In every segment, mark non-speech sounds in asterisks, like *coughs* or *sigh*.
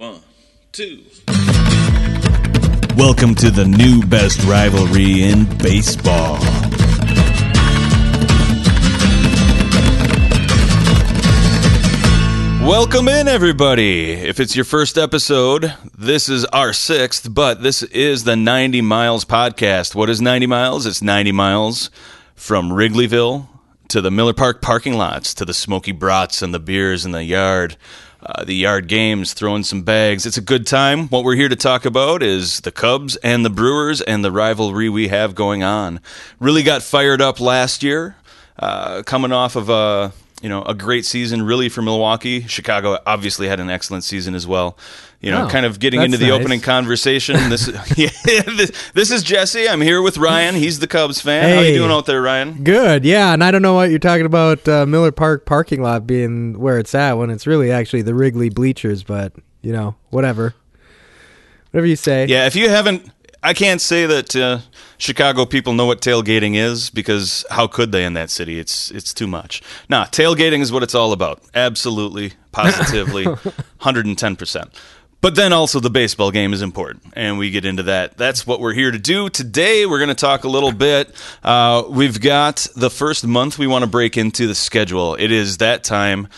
One, two. Welcome to the new best rivalry in baseball. Welcome in, everybody. If it's your first episode, this is our sixth, but this is the 90 Miles podcast. What is 90 miles? It's 90 miles from Wrigleyville to the Miller Park parking lots to the smoky brats and the beers in the yard. Uh, the yard games, throwing some bags. It's a good time. What we're here to talk about is the Cubs and the Brewers and the rivalry we have going on. Really got fired up last year, uh, coming off of a you know a great season, really for Milwaukee. Chicago obviously had an excellent season as well. You know, Oh, kind of getting into the nice. opening conversation. This, *laughs* yeah, this, this is Jesse. I'm here with Ryan. He's the Cubs fan. How you doing out there, Ryan? Good, yeah, and I don't know what you're talking about uh, Miller Park parking lot being where it's at when it's really actually the Wrigley bleachers, but you know, whatever, whatever you say. Yeah, if you haven't, I can't say that uh, Chicago people know what tailgating is because how could they in that city? It's it's too much. Nah, tailgating is what it's all about. Absolutely, positively, *laughs* hundred and ten percent. But then also the baseball game is important, and we get into that. That's what we're here to do today. We're going to talk a little bit. Uh, we've got the first month we want to break into the schedule. It is that time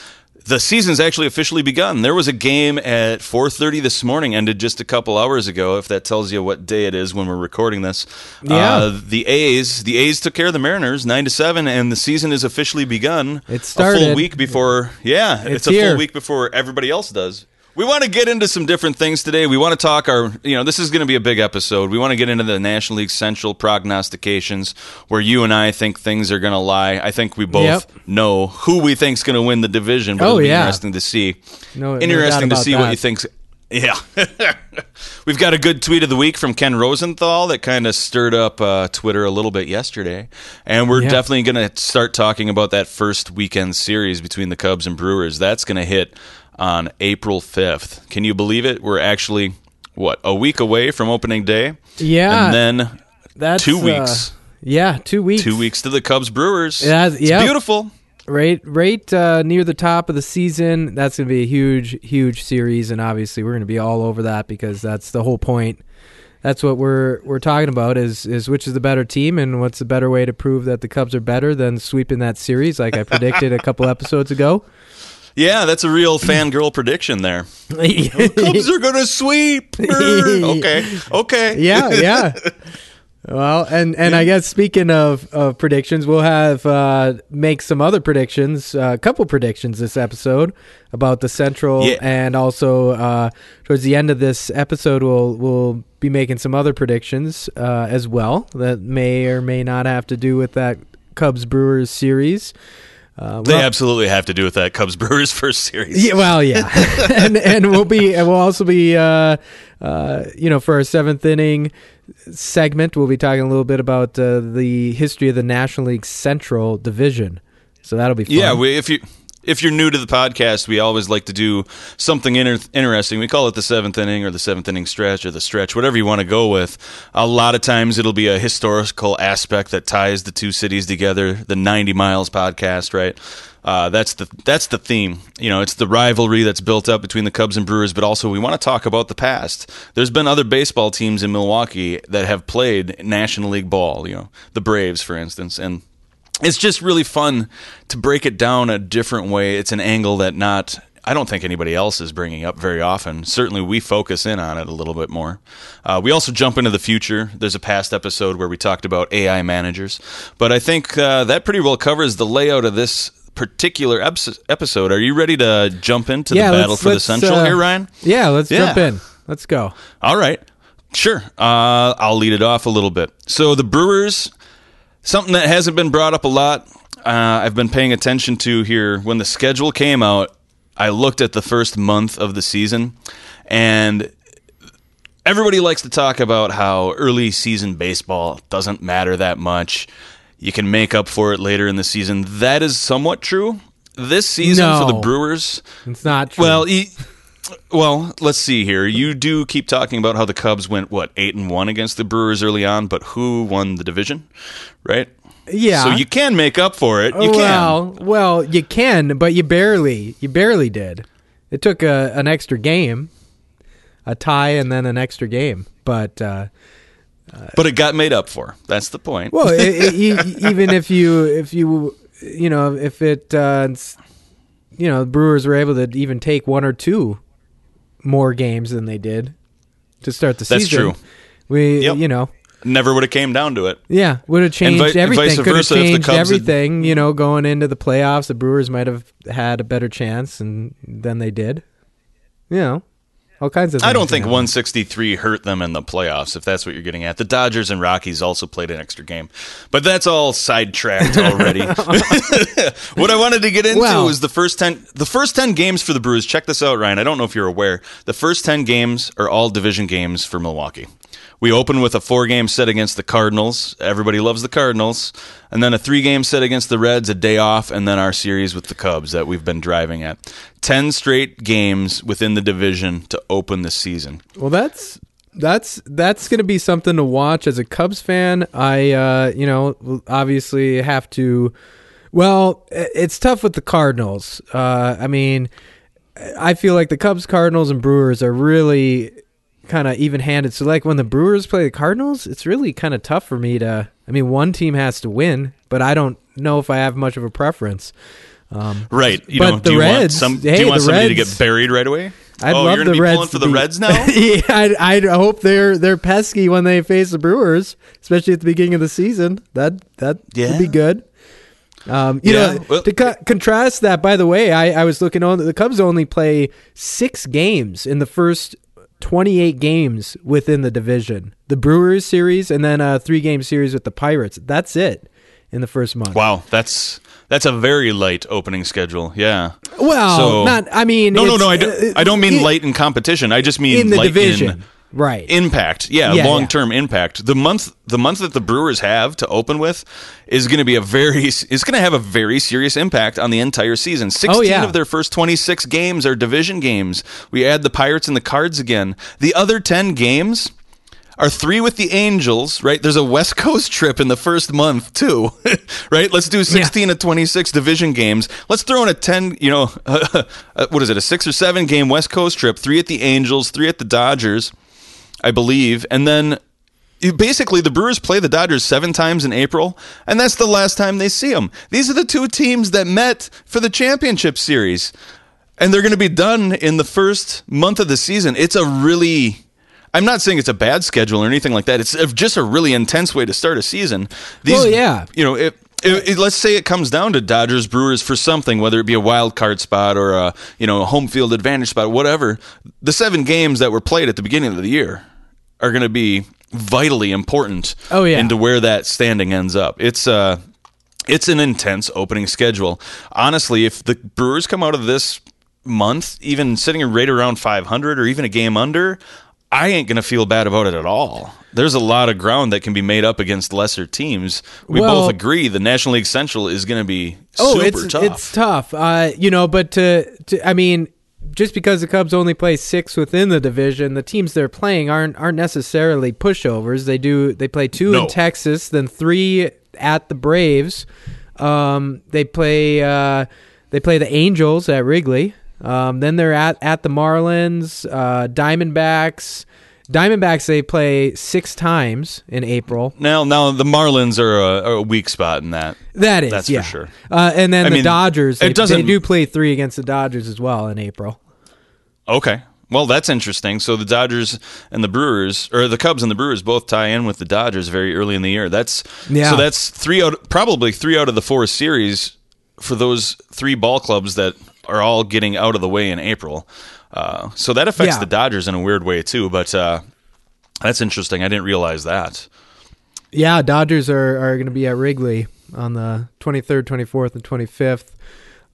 the season's actually officially begun. There was a game at 4:30 this morning, ended just a couple hours ago. If that tells you what day it is when we're recording this, Yeah. Uh, the A's, the A's took care of the Mariners, nine to seven, and the season is officially begun. It started a full week before. Yeah, it's, It's a full week before everybody else does. We want to get into some different things today. We want to talk our, you know, this is going to be a big episode. We want to get into the National League Central prognostications, where you and I think things are going to lie. I think we both Yep. know who we think's going to win the division. But Oh, it'll be yeah. interesting to see. No- no interesting doubt to see what you think's. Yeah, *laughs* we've got a good tweet of the week from Ken Rosenthal that kind of stirred up uh, Twitter a little bit yesterday, and we're Yeah. definitely going to start talking about that first weekend series between the Cubs and Brewers. That's going to hit on April fifth. Can you believe it? We're actually what a week away from opening day. Yeah, and then that's two uh, weeks. yeah, two weeks. Two weeks to the Cubs Brewers. Yeah, it's yeah. beautiful. Right, right uh, near the top of the season. That's going to be a huge, huge series, and obviously we're going to be all over that because that's the whole point. That's what we're we're talking about is is which is the better team and what's the better way to prove that the Cubs are better than sweeping that series, like I predicted a couple *laughs* episodes ago. Yeah, that's a real fangirl prediction there. *laughs* Cubs are gonna sweep. Okay, okay. *laughs* yeah, yeah. Well, and and I guess speaking of, of predictions, we'll have uh, make some other predictions, a couple predictions this episode about the Central, Yeah. and also uh, towards the end of this episode, we'll we'll be making some other predictions uh, as well that may or may not have to do with that Cubs Brewers series. Uh, They absolutely have to do with that Cubs Brewers *laughs* first series. yeah, well, yeah, *laughs* *laughs* and and we'll be and we'll also be uh, uh, you know for our seventh inning segment, we'll be talking a little bit about uh, the history of the National League Central Division. So that'll be fun. Yeah, we, if you if you're new to the podcast, we always like to do something inter- interesting. We call it the seventh inning or the seventh inning stretch or the stretch, whatever you want to go with. A lot of times it'll be a historical aspect that ties the two cities together. The 90 Miles podcast, right? Uh, that's the that's the theme. You know, it's the rivalry that's built up between the Cubs and Brewers, but also we want to talk about the past. There's been other baseball teams in Milwaukee that have played National League ball. You know, the Braves, for instance, and it's just really fun to break it down a different way. It's an angle that not I don't think anybody else is bringing up very often. Certainly, we focus in on it a little bit more. Uh, we also jump into the future. There's a past episode where we talked about AI managers, but I think uh, that pretty well covers the layout of this particular episode. Are you ready to jump into yeah, the battle for the central uh, here, Ryan? Yeah, let's Yeah. jump in. Let's go. All right. Sure. Uh, I'll lead it off a little bit. So the Brewers, something that hasn't been brought up a lot, uh, I've been paying attention to here. When the schedule came out, I looked at the first month of the season, and everybody likes to talk about how early season baseball doesn't matter that much. You can make up for it later in the season. That is somewhat true. This season for the Brewers, It's not true. well, e- well, let's see here. You do keep talking about how the Cubs went what eight and one against the Brewers early on, but who won the division, right? yeah. So you can make up for it. You well, well, you can, but you barely, you barely did. It took a, an extra game. a tie and then an extra game. But uh, but it got made up for. That's the point. well, it, it, *laughs* even if you if you you know if it uh, you know the Brewers were able to even take one or two more games than they did to start the That's season. That's true. We Yep. you know Never would have came down to it. Yeah, would have changed vi- everything. Could have versa if the changed Cubs had- everything. You know, going into the playoffs, the Brewers might have had a better chance, and than they did. You know, all kinds of. I don't think 163 hurt them in the playoffs, if that's what you're getting at. The Dodgers and Rockies also played an extra game, but that's all sidetracked already. *laughs* *laughs* what I wanted to get into Well- was the first 10 the first 10 games for the Brewers. Check this out, Ryan. I don't know if you're aware. The first 10 games are all division games for Milwaukee. We open with a four game set against the Cardinals. Everybody loves the Cardinals. And then a three game set against the Reds, a day off, and then our series with the Cubs that we've been driving at. 10 straight games within the division to open the season. Well, that's that's that's going to be something to watch as a Cubs fan. I uh, you know obviously have to. Well, it's tough with the Cardinals. Uh, I mean, I feel like the Cubs, Cardinals, and Brewers are really kind of even-handed. So, like when the Brewers play the Cardinals, it's really kind of tough for me to. I mean, one team has to win, but I don't know if I have much of a preference. Um, Right. You But know, the do you want Reds- some do you want somebody to get buried right away? I'd oh, love you're be Reds pulling for the be- Reds now? *laughs* yeah, I, I hope they're they're pesky when they face the Brewers, especially at the beginning of the season. That that Yeah. would be good. Um, you Yeah, know, well- to co- contrast that, by the way, I, I was looking on the Cubs only play six games in the first twenty eight games within the division. The Brewers series and then a three game series with the Pirates. That's it in the first month. Wow, that's that's a very light opening schedule. Yeah. Well, So- not. I mean, No, no, no. I don't, uh, I don't mean it- light in competition. I just mean in the light division, in right? impact. Yeah, Yeah, long term impact. The month the month that the Brewers have to open with is going to be a very it's going to have a very serious impact on the entire season. 16 Oh, yeah. of their first 26 games are division games. We add the Pirates and the Cards again. The other 10 games are three with the Angels, right? There's a West Coast trip in the first month too, *laughs* right? Let's do 16 of 26 division games. Let's throw in a 10, you know, *laughs* what is it? A 6 or 7 game West Coast trip, 3 at the Angels, 3 at the Dodgers. I believe. And then basically the Brewers play the Dodgers seven times in April, and that's the last time they see them. These are the two teams that met for the championship series, and they're going to be done in the first month of the season. It's a really. I'm not saying it's a bad schedule or anything like that. It's just a really intense way to start a season. These, Well, yeah. You know, it, it, it- let's say it comes down to Dodgers Brewers for something, whether it be a wild card spot or a you know a home field advantage spot, whatever. The seven games that were played at the beginning of the year are going to be vitally important. Oh, yeah. into where that standing ends up. It's uh, it's an intense opening schedule. Honestly, if the Brewers come out of this month even sitting right around 500 or even a game under, I ain't going to feel bad about it at all. There's a lot of ground that can be made up against lesser teams. We Well- both agree the National League Central is going to be Oh, super it's tough. it's tough. Uh, you know, but to, to I mean, just because the Cubs only play six within the division, the teams they're playing aren't aren't necessarily pushovers. They do they play two No. in Texas, then three at the Braves. Um, they play uh, they play the Angels at Wrigley. Um, then they're at at the Marlins, uh, Diamondbacks. Diamondbacks they play six times in April. now, now the Marlins are a, are a weak spot in that. That is, That's for sure. Uh, and then I the mean, Dodgers, it they, doesn't- they do play three against the Dodgers as well in April. Okay. Well, that's interesting. So the Dodgers and the Brewers, or the Cubs and the Brewers, both tie in with the Dodgers very early in the year. That's Yeah. So that's three out, probably three out of the four series for those three ball clubs that are all getting out of the way in April. Uh, so that affects Yeah. the Dodgers in a weird way too. But uh, that's interesting. I didn't realize that. Yeah, Dodgers are, are going to be at Wrigley on the 23rd, 24th, and 25th.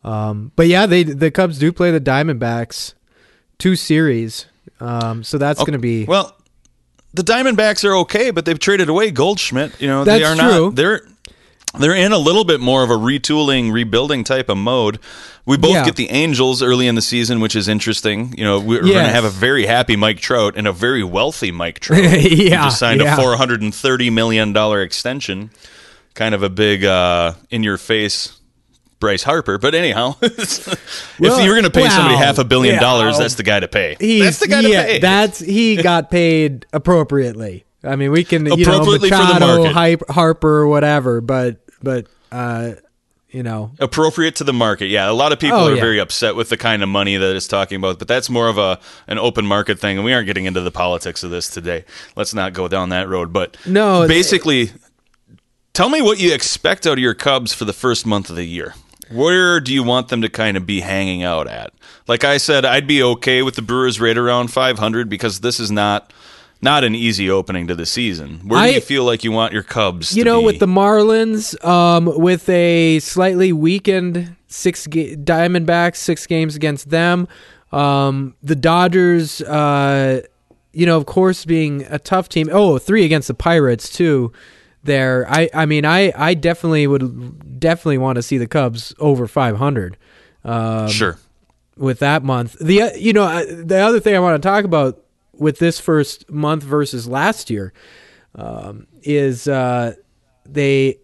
Um, but yeah, they the Cubs do play the Diamondbacks two series. Um, so that's going to be Well, the Diamondbacks are okay, but they've traded away Goldschmidt. You know, they That's are true. not. They're they're in a little bit more of a retooling, rebuilding type of mode. We both Yeah. get the Angels early in the season, which is interesting. You know, we're going to have a very happy Mike Trout and a very wealthy Mike Trout. *laughs* Yeah, just signed yeah. a four hundred and thirty million dollar extension. Kind of a big uh, in your face Bryce Harper. But anyhow, *laughs* if Well, you were going to pay somebody half a billion yeah, dollars, that's the guy to pay. He's, that's the guy to pay. That's he got paid appropriately. I mean, we can you know Appropriately for the market. Hype, Harper, whatever, but but uh, you know, appropriate to the market. Yeah, a lot of people Oh, are yeah. very upset with the kind of money that it's talking about, but that's more of a an open market thing, and we aren't getting into the politics of this today. Let's not go down that road. But No, basically, tell me what you expect out of your Cubs for the first month of the year. Where do you want them to kind of be hanging out at? Like I said, I'd be okay with the Brewers right around 500 because this is not not an easy opening to the season. Where do I- you feel like you want your Cubs? you know, be? with the Marlins, um, with a slightly weakened six ga- Diamondbacks, six games against them, um, the Dodgers, uh, you know, of course, being a tough team. Oh, three against the Pirates too. There, I, I mean, I, I definitely would definitely want to see the Cubs over 500. Um, sure. with that month. The uh, you know uh, the other thing I want to talk about with this first month versus last year um, is uh, they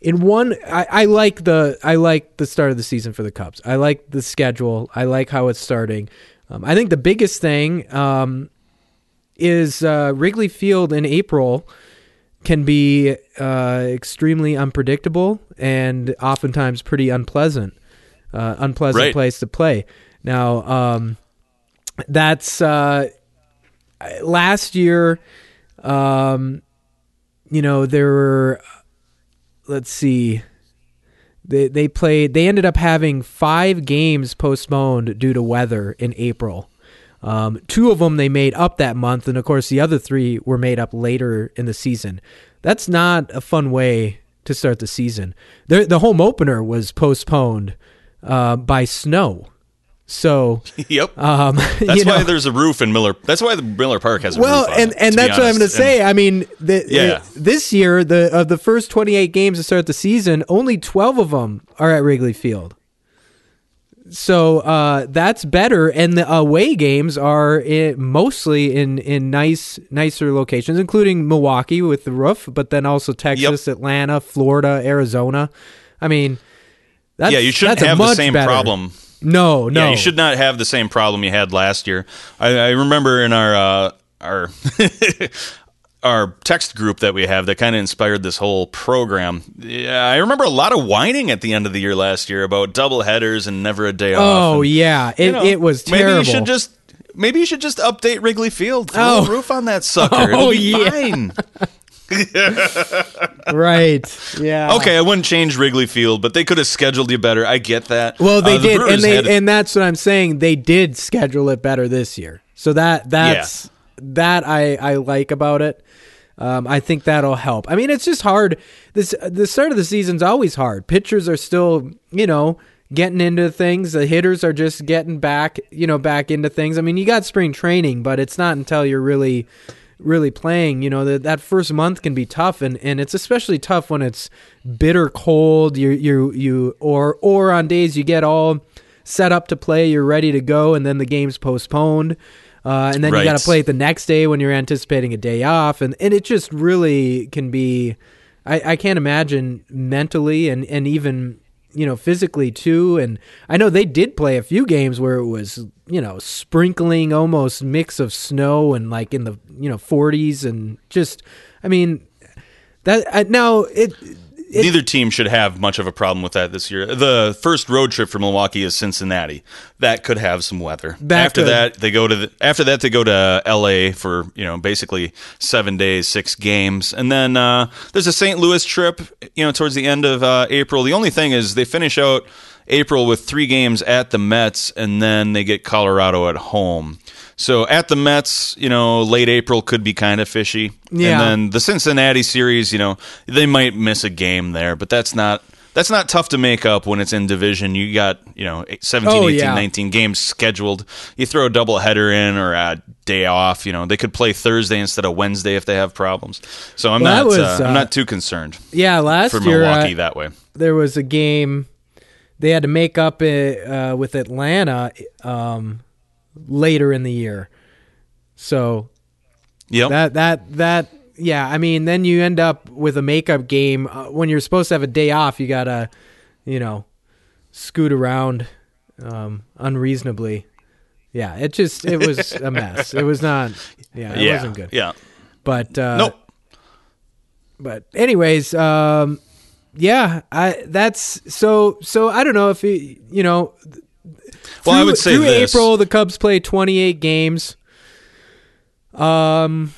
in one. I, I like the I like the start of the season for the Cubs. I like the schedule. I like how it's starting. Um, I think the biggest thing um, is uh, Wrigley Field in April can be uh, extremely unpredictable and oftentimes pretty unpleasant. Uh, unpleasant Right. place to play. Now, um, that's uh, last year. Um, you know, there were. Let's see. They they played. They ended up having five games postponed due to weather in April. Um, two of them they made up that month, and of course the other three were made up later in the season. That's not a fun way to start the season. The the home opener was postponed uh, by snow, so Yep. um, *laughs* That's you know, why there's a roof in Miller. That's why the Miller Park has a well, roof. on and it, and that's what I'm going to say. I mean, the, Yeah. uh, this year, the of the first 28 games to start the season, only 12 of them are at Wrigley Field. So uh, that's better, and the away games are i mostly in in nice nicer locations, including Milwaukee with the roof, but then also Texas, Atlanta, Florida, Arizona. I mean, that's, yeah, you shouldn't that's have the same better- problem. No, no, Yeah, you should not have the same problem you had last year. I, I remember in our uh, our *laughs* our text group that we have that kind of inspired this whole program. Yeah, I remember a lot of whining at the end of the year last year about double headers and never a day off. Oh and, yeah, it you know, it was terrible. Maybe you should just. Maybe you should just update Wrigley Field. Throw Oh. a roof on that sucker. *laughs* Oh, It'll be yeah. fine. *laughs* *laughs* right. Yeah. Okay, I wouldn't change Wrigley Field, but they could have scheduled you better. I get that. Well, they Uh, the did, Brewers and they had- and that's what I'm saying. They did schedule it better this year, so that that's that I I like about it. Um, I think that'll help. I mean, it's just hard. This the start of the season's always hard. Pitchers are still, you know, getting into things. The hitters are just getting back, you know, back into things. I mean, you got spring training, but it's not until you're really really playing you know that that first month can be tough and and it's especially tough when it's bitter cold you you you or or on days you get all set up to play you're ready to go and then the game's postponed uh, and then you got to play it the next day when you're anticipating a day off and and it just really can be I, I can't imagine mentally and and even you know physically too and i know they did play a few games where it was you know sprinkling almost mix of snow and like in the you know 40s and just i mean that I, now it, it Neither team should have much of a problem with that this year. The first road trip for Milwaukee is Cincinnati. That could have some weather. That after could. that, they go to the, after that they go to L.A. for you know basically seven days, six games, and then uh, there's a St. Louis trip. You know towards the end of uh, April. The only thing is they finish out April with three games at the Mets, and then they get Colorado at home. So at the Mets, you know, late April could be kind of fishy. Yeah. And then the Cincinnati series, you know, they might miss a game there, but that's not that's not tough to make up when it's in division. You got, you know, 17, Oh, 18, yeah. 19 games scheduled. You throw a double header in or a day off, you know, they could play Thursday instead of Wednesday if they have problems. So I'm Well, not was, uh, I'm uh, not too concerned yeah last for year uh, Milwaukee that way. there was a game they had to make up it, uh, with atlanta um, later in the year so yeah, That that that yeah. I mean, then you end up with a makeup game uh, when you're supposed to have a day off. You gotta, you know, scoot around um, unreasonably. Yeah, it just it was a mess. It was not. Yeah, it yeah, wasn't good. Yeah. But uh, Nope. But anyways, um, yeah, I that's so so. I don't know if it, you know. Well, I would say through this. April, the Cubs play 28 games. Um,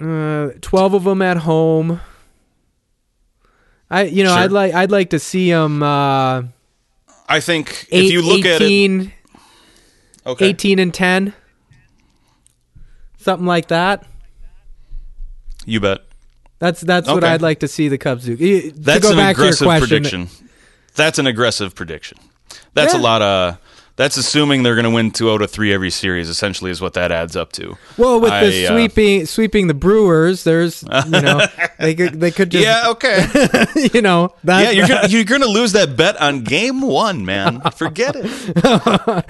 uh, 12 of them at home. I you know Sure. I'd like I'd like to see them uh, I think eight, if you look 18, at it, okay, 18 and 10, something like that. you bet. That's that's what I'd like to see the Cubs do. That's to go an back to your aggressive question, prediction. That's an aggressive prediction. That's Yeah. a lot of. That's assuming they're going to win two out of three every series. Essentially, is what that adds up to. Well, with the I, uh, sweeping sweeping the Brewers, there's you know *laughs* they could they could just Yeah. Okay. *laughs* you know that, yeah, you're gonna, *laughs* you're going to lose that bet on game one, man. Forget it.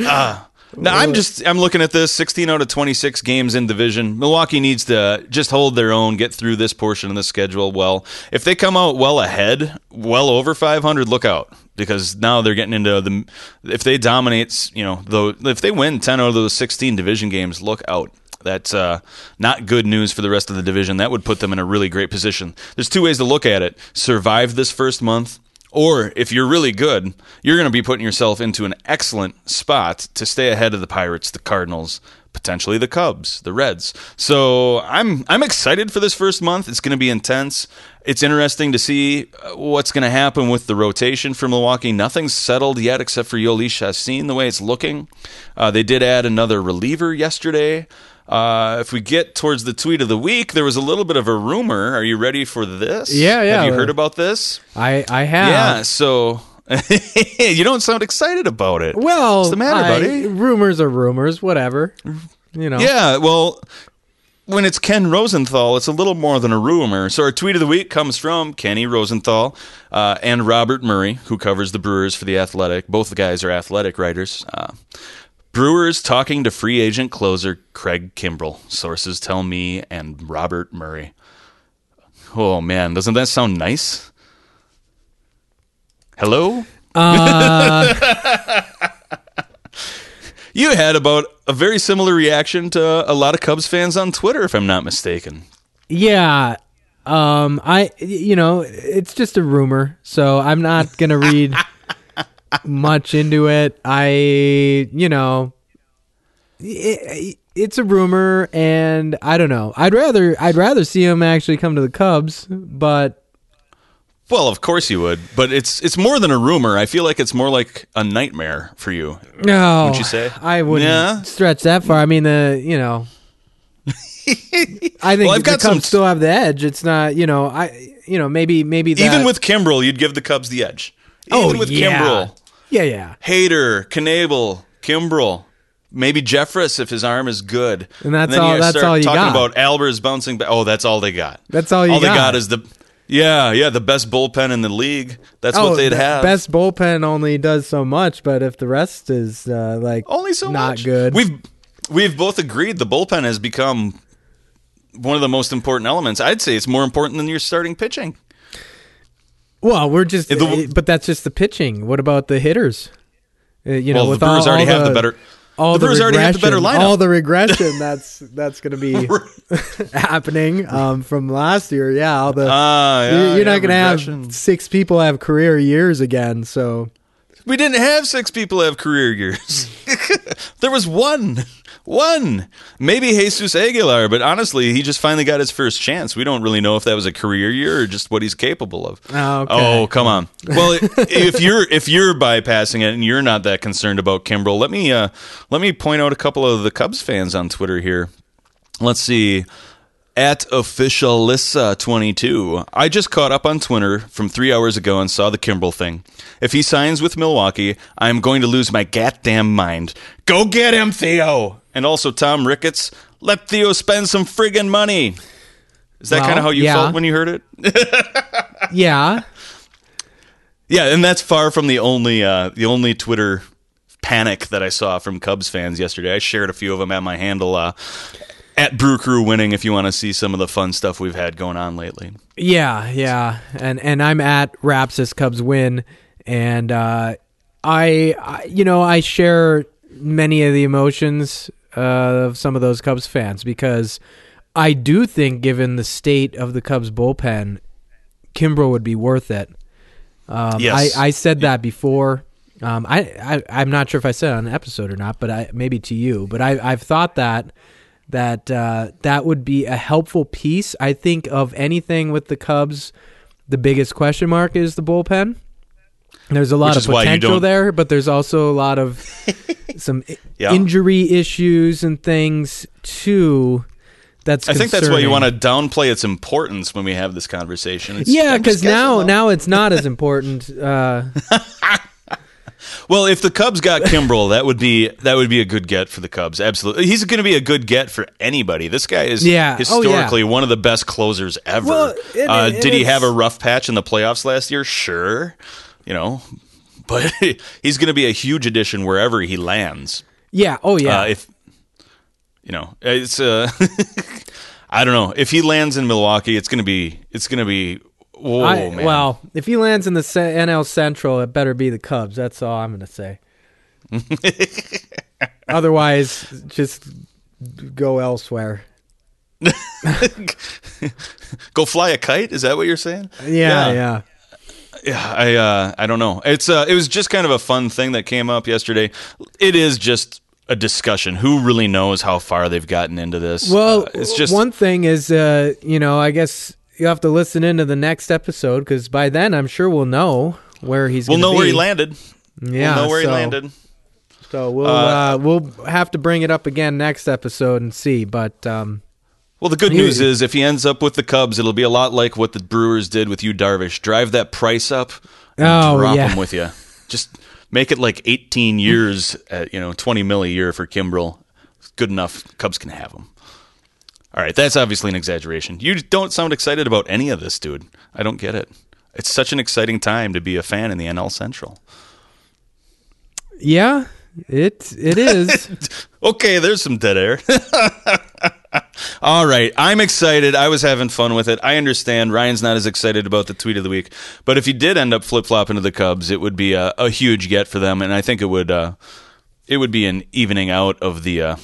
Ah. Now I'm just I'm looking at this 16 out of 26 games in division. Milwaukee needs to just hold their own, get through this portion of the schedule well. If they come out well ahead, well over 500, look out because now they're getting into the if they dominate, you know, though if they win 10 out of those 16 division games, look out. That's uh, not good news for the rest of the division. That would put them in a really great position. There's two ways to look at it: survive this first month, or if you're really good, you're going to be putting yourself into an excellent spot to stay ahead of the Pirates, the Cardinals, potentially the Cubs, the Reds. So I'm I'm excited for this first month. It's going to be intense. It's interesting to see uh, what's going to happen with the rotation for Milwaukee. Nothing's settled yet except for Jhoulys Chacin, the way it's looking. Uh, they did add another reliever yesterday. Uh, if we get towards the tweet of the week, there was a little bit of a rumor. Are you ready for this? Yeah, yeah. Have you heard about this? I I have Yeah, so *laughs* you don't sound excited about it. well what's the matter, I- buddy? rumors are rumors whatever you know Yeah, well, when it's Ken Rosenthal, it's a little more than a rumor. So our tweet of the week comes from Kenny Rosenthal uh, and Robert Murray, who covers the Brewers for the Athletic. Both the guys are athletic writers. Uh, Brewers talking to free agent closer Craig Kimbrel. Sources tell me and Robert Murray. Oh man, doesn't that sound nice? Hello. uh, *laughs* You had about a very similar reaction to a lot of Cubs fans on Twitter, if I'm not mistaken. yeah um I you know it's just a rumor so I'm not gonna read *laughs* much into it I you know it, it's a rumor and I don't know I'd rather I'd rather see him actually come to the Cubs but Well, of course you would, but it's it's more than a rumor. I feel like it's more like a nightmare for you. No, Would you say? I wouldn't stretch that far. I mean, the you know, I think Well, I've the got Cubs some- still have the edge. It's not you know, I you know maybe maybe that, Even with Kimbrel, you'd give the Cubs the edge. Oh, Even oh with yeah. Kimbrel, yeah yeah, Hader, Knebel, Kimbrel, maybe Jeffress if his arm is good. And that's then all- that's start all you got. talking got. about Albers bouncing back. Oh, that's all they got. That's all you got. all they got. got is the yeah yeah the best bullpen in the league. That's oh what they'd the have. best bullpen only does so much, but if the rest is uh, like Only so not much. good, We've we've both agreed the bullpen has become one of the most important elements. I'd say it's more important than your starting pitching. Well we're just The- uh, but that's just the pitching. What about the hitters? Uh, you know, with the Brewers all, already all have the better. all the Brewers already have the better regression- lineup. All the regression *laughs* that's that's going to be *laughs* *laughs* happening um, from last year. Yeah, all the Ah, yeah, you're, you're yeah, not going to have six people have career years again. So We didn't have six people have career years. there was one. One. Maybe Jesus Aguilar, but honestly, he just finally got his first chance. We don't really know if that was a career year or just what he's capable of. Oh, okay. Oh, come on. *laughs* Well, if you're if you're bypassing it and you're not that concerned about Kimbrel, let me uh let me point out a couple of the Cubs fans on Twitter here. Let's see. At officialissa22. I just caught up on Twitter from three hours ago and saw the Kimbrel thing. If he signs with Milwaukee, I'm going to lose my goddamn mind. Go get him, Theo! And also Tom Ricketts, let Theo spend some friggin' money. Is that Well, kind of how you yeah. felt when you heard it? *laughs* yeah, Yeah, and that's far from the only uh, the only Twitter panic that I saw from Cubs fans yesterday. I shared a few of them at my handle. Uh, at Brew Crew winning if you want to see some of the fun stuff we've had going on lately. Yeah, yeah, and and I'm at Rapsis Cubs win, and uh, I, I, you know, I share many of the emotions uh, of some of those Cubs fans because I do think, given the state of the Cubs bullpen, Kimbrel would be worth it. Um, Yes. I, I said that before. Um, I, I I'm not sure if I said it on an episode or not, but I maybe to you. But I I've thought that that uh, that would be a helpful piece. I think of anything with the Cubs, the biggest question mark is the bullpen. There's a lot Which of is why you potential there, but there's also a lot of *laughs* some Yeah. injury issues and things too. That's I think that's why you want to downplay its importance when we have this conversation. It's- Yeah, because now now it's not as important. Uh, *laughs* Well, if the Cubs got Kimbrel, that would be that would be a good get for the Cubs. Absolutely, he's going to be a good get for anybody. This guy is Yeah. Oh, historically one of the best closers ever. Well, it- uh, it- did he have a rough patch in the playoffs last year? Sure, you know, *laughs* but he's going to be a huge addition wherever he lands. yeah. Oh yeah. Uh, if you know, it's uh, *laughs* I don't know if he lands in Milwaukee, it's going to be it's going to be. Whoa, I- man. well, if he lands in the NL Central, it better be the Cubs. That's all I'm going to say. *laughs* Otherwise, just go elsewhere. go fly a kite. Is that what you're saying? Yeah, yeah. Yeah, I uh, I don't know. It's uh, it was just kind of a fun thing that came up yesterday. It is just a discussion. Who really knows how far they've gotten into this? Well, Uh, it's just one thing is, uh, you know, I guess you have to listen into the next episode because by then I'm sure we'll know where he's. Going. We'll know where he landed. Yeah, we'll know where so, he landed. So we'll Uh, uh, we'll have to bring it up again next episode and see. But um, Well, the good You- news is if he ends up with the Cubs, it'll be a lot like what the Brewers did with Yu, Darvish. Drive that price up and Oh, drop yeah. him with you. Just make it like 18 years at, you know, 20 mil a year for Kimbrel. Good enough. Cubs can have him. All right, that's obviously an exaggeration. You don't sound excited about any of this, dude. I don't get it. It's such an exciting time to be a fan in the NL Central. yeah, it it is. *laughs* Okay, there's some dead air. *laughs* All right, I'm excited. I was having fun with it. I understand Ryan's not as excited about the tweet of the week, but if he did end up flip flopping to the Cubs, it would be a, a huge get for them, and I think it would uh, it would be an evening out of the uh,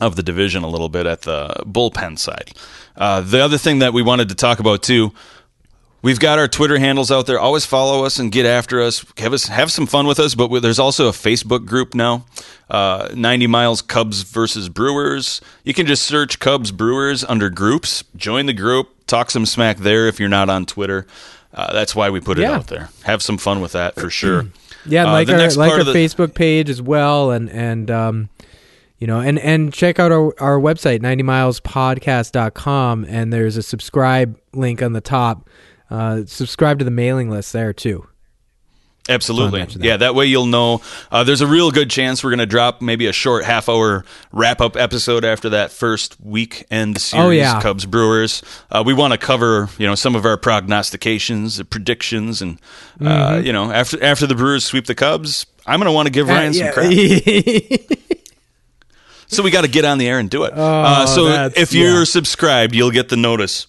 of the division a little bit at the bullpen side. Uh, the other thing that we wanted to talk about too. We've got our Twitter handles out there. Always follow us and get after us. Have us have some fun with us. But we- there's also a Facebook group now, uh, 90 Miles Cubs versus Brewers. You can just search Cubs Brewers under groups. Join the group. Talk some smack there if you're not on Twitter. Uh, that's why we put it Yeah. out there. Have some fun with that for sure. Yeah, Uh, like our like our the- Facebook page as well, and and um, you know, and and check out our our website 90milespodcast.com, and there's a subscribe link on the top. Uh, subscribe to the mailing list there too. Absolutely. that. Yeah, that way you'll know. Uh, there's a real good chance we're going to drop maybe a short half hour wrap up episode after that first weekend series, Oh, yeah. Cubs Brewers. Uh, we want to cover, you know, some of our prognostications, predictions, and, uh, Mm-hmm. you know, after after the Brewers sweep the Cubs, I'm going to want to give Ryan Uh, some yeah. crap. *laughs* so we got to get on the air and do it. uh, so Oh, if you're yeah. subscribed, you'll get the notice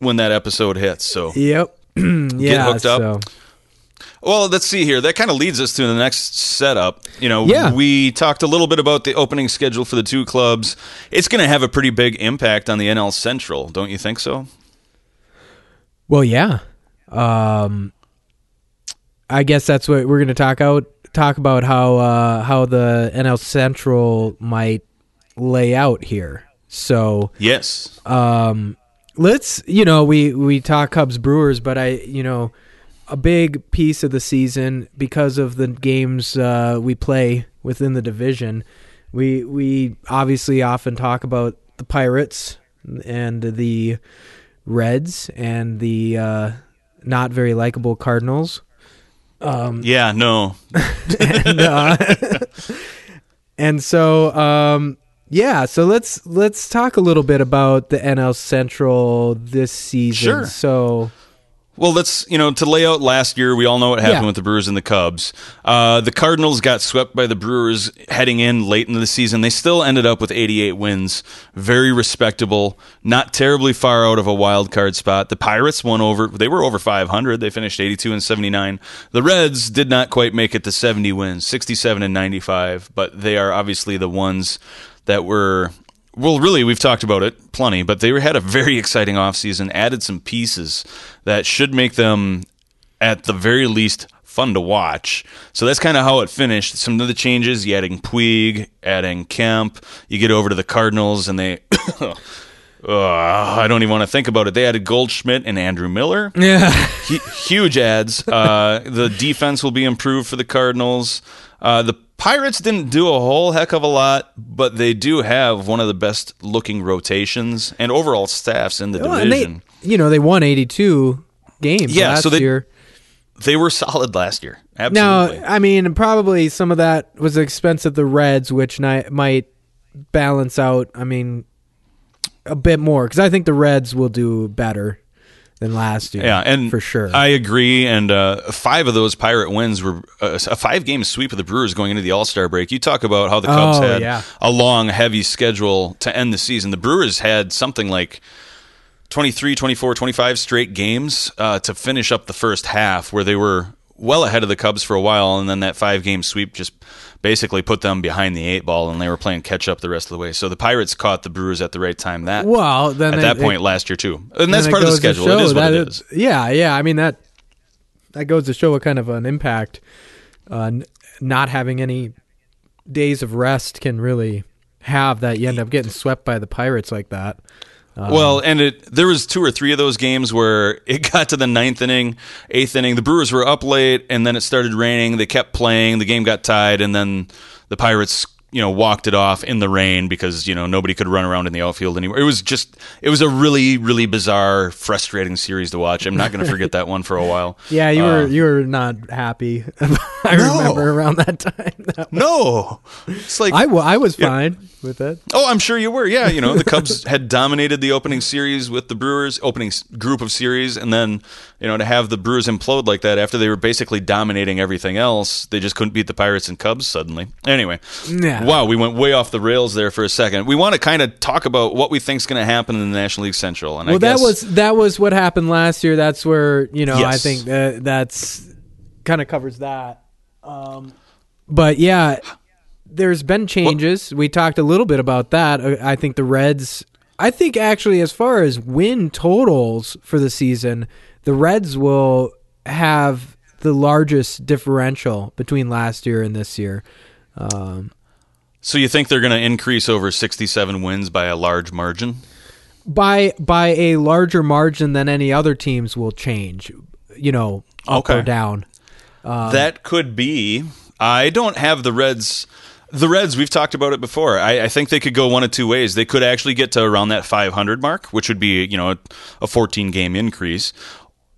when that episode hits. So yep. *clears throat* yeah. hooked up. So. Well, let's see here. That kind of leads us to the next setup. You know, Yeah. we talked a little bit about the opening schedule for the two clubs. It's going to have a pretty big impact on the NL Central, don't you think so? Well, yeah. Um, I guess that's what we're going to talk out talk about how uh, how the NL Central might lay out here. So Yes. um, let's you know we we talk Cubs Brewers, but I you know a big piece of the season because of the games uh, we play within the division. We we obviously often talk about the Pirates and the Reds and the uh, not very likable Cardinals. Yeah, no. *laughs* and, uh, *laughs* and so um yeah so let's let's talk a little bit about the NL Central this season Sure. so Well, let's you know to lay out last year. We all know what happened Yeah. with the Brewers and the Cubs. Uh, the Cardinals got swept by the Brewers heading in late into the season. They still ended up with 88 wins, very respectable, not terribly far out of a wild card spot. The Pirates won over; they were over 500. They finished 82 and 79. The Reds did not quite make it to 70 wins, 67 and 95, but they are obviously the ones that were well, really, we've talked about it plenty, but they had a very exciting offseason, added some pieces that should make them, at the very least, fun to watch. So that's kind of how it finished. Some of the changes, you adding Puig, adding Kemp. You get over to the Cardinals, and they. *coughs* Uh, I don't even want to think about it. They added Goldschmidt and Andrew Miller Yeah. Hu- huge ads. Uh, the defense will be improved for the Cardinals. Uh, the Pirates didn't do a whole heck of a lot, but they do have one of the best looking rotations and overall staffs in the Well, division. they, you know, they won 82 games Yeah, last so they- year. They, were solid last year. Now, I mean, probably some of that was the expense of the Reds, which might balance out. I mean, a bit more because I think the Reds will do better than last year. yeah, and for sure. I agree. And uh, five of those Pirate wins were uh, a five game sweep of the Brewers going into the All Star break. You talk about how the Cubs Oh, had yeah. a long, heavy schedule to end the season. The Brewers had something like 23, 24, 25 straight games uh, to finish up the first half where they were well ahead of the Cubs for a while. And then that five game sweep just basically put them behind the eight ball and they were playing catch up the rest of the way. So the Pirates caught the Brewers at the right time that well, then at it- that it- point last year, too. And that's part of the schedule. It is what it is. Yeah, yeah. I mean that that goes to show what kind of an impact uh, n- not having any days of rest can really have. That you end up getting swept by the Pirates like that. Um, Well, and it there was two or three of those games where it *laughs* got to the ninth inning, eighth inning. The Brewers were up late, and then it started raining. They kept playing. The game got tied, and then the Pirates, you know, walked it off in the rain because you know nobody could run around in the outfield anymore. It was just, it was a really, really bizarre, frustrating series to watch. I'm not going to forget that one for a while. *laughs* Yeah, you were Uh, you were not happy. *laughs* I No. remember around that time. *laughs* That- no, it's like I, I was fine with it. Oh, I'm sure you were. Yeah, you know, the Cubs had dominated the opening series with the Brewers, opening group of series, and then, you know, to have the Brewers implode like that after they were basically dominating everything else, they just couldn't beat the Pirates and Cubs suddenly. Anyway, wow, we went way off the rails there for a second. We want to kind of talk about what we think's going to happen in the National League Central, and I Well, that was that was what happened last year. That's where you know I think uh, that's kind of covers that. Um, but yeah, there's been changes. we talked a little bit about that. Uh, I think the Reds. I think actually, as far as win totals for the season, the Reds will have the largest differential between last year and this year. Um, so you think they're going to increase over 67 wins by a large margin? by by a larger margin than any other teams will change. You know, up Okay. or down. that could be. I don't have the Reds. The Reds, we've talked about it before. I, I think they could go one of two ways. They could actually get to around that 500 mark, which would be, you know, a, a 14 game increase.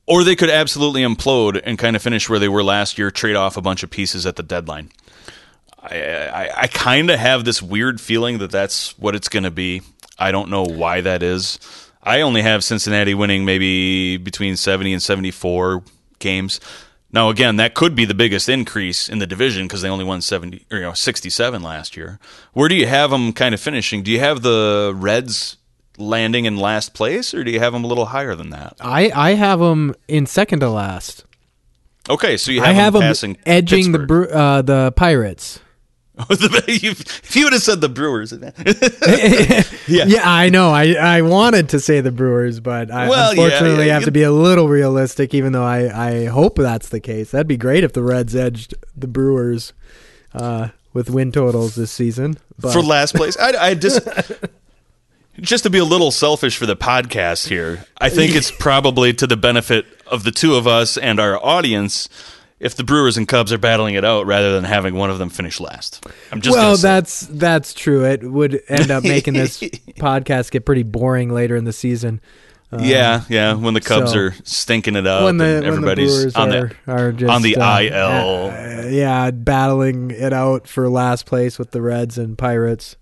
Or they could absolutely implode and kind of finish where they were last year, trade off a bunch of pieces at the deadline. I, I, I kind of have this weird feeling that that's what it's going to be. I don't know why that is. I only have Cincinnati winning maybe between 70 and 74 games. Now, again, that could be the biggest increase in the division because they only won 70 or you know 67 last year. Where do you have them kind of finishing? Do you have the Reds landing in last place, or do you have them a little higher than that? I I have them in second to last. Okay, so you have I have them them passing edging the Pittsburgh. Bre- uh, the Pirates. *laughs* if you would have said the Brewers, *laughs* yeah. *laughs* yeah, I know. I, I wanted to say the Brewers, but I Well, unfortunately yeah, have you- to be a little realistic. Even though I, I hope that's the case. That'd be great if the Reds edged the Brewers uh, with win totals this season. But for last place. I, I just just to be a little selfish for the podcast here. I think it's *laughs* probably to the benefit of the two of us and our audience if the Brewers and Cubs are battling it out rather than having one of them finish last. I'm just well, that's that's true. It would end up making this *laughs* podcast get pretty boring later in the season. yeah, yeah. When the Cubs so- are stinking it up when the and when the everybody's on are, the are just on the uh, IL. uh, yeah, battling it out for last place with the Reds and Pirates.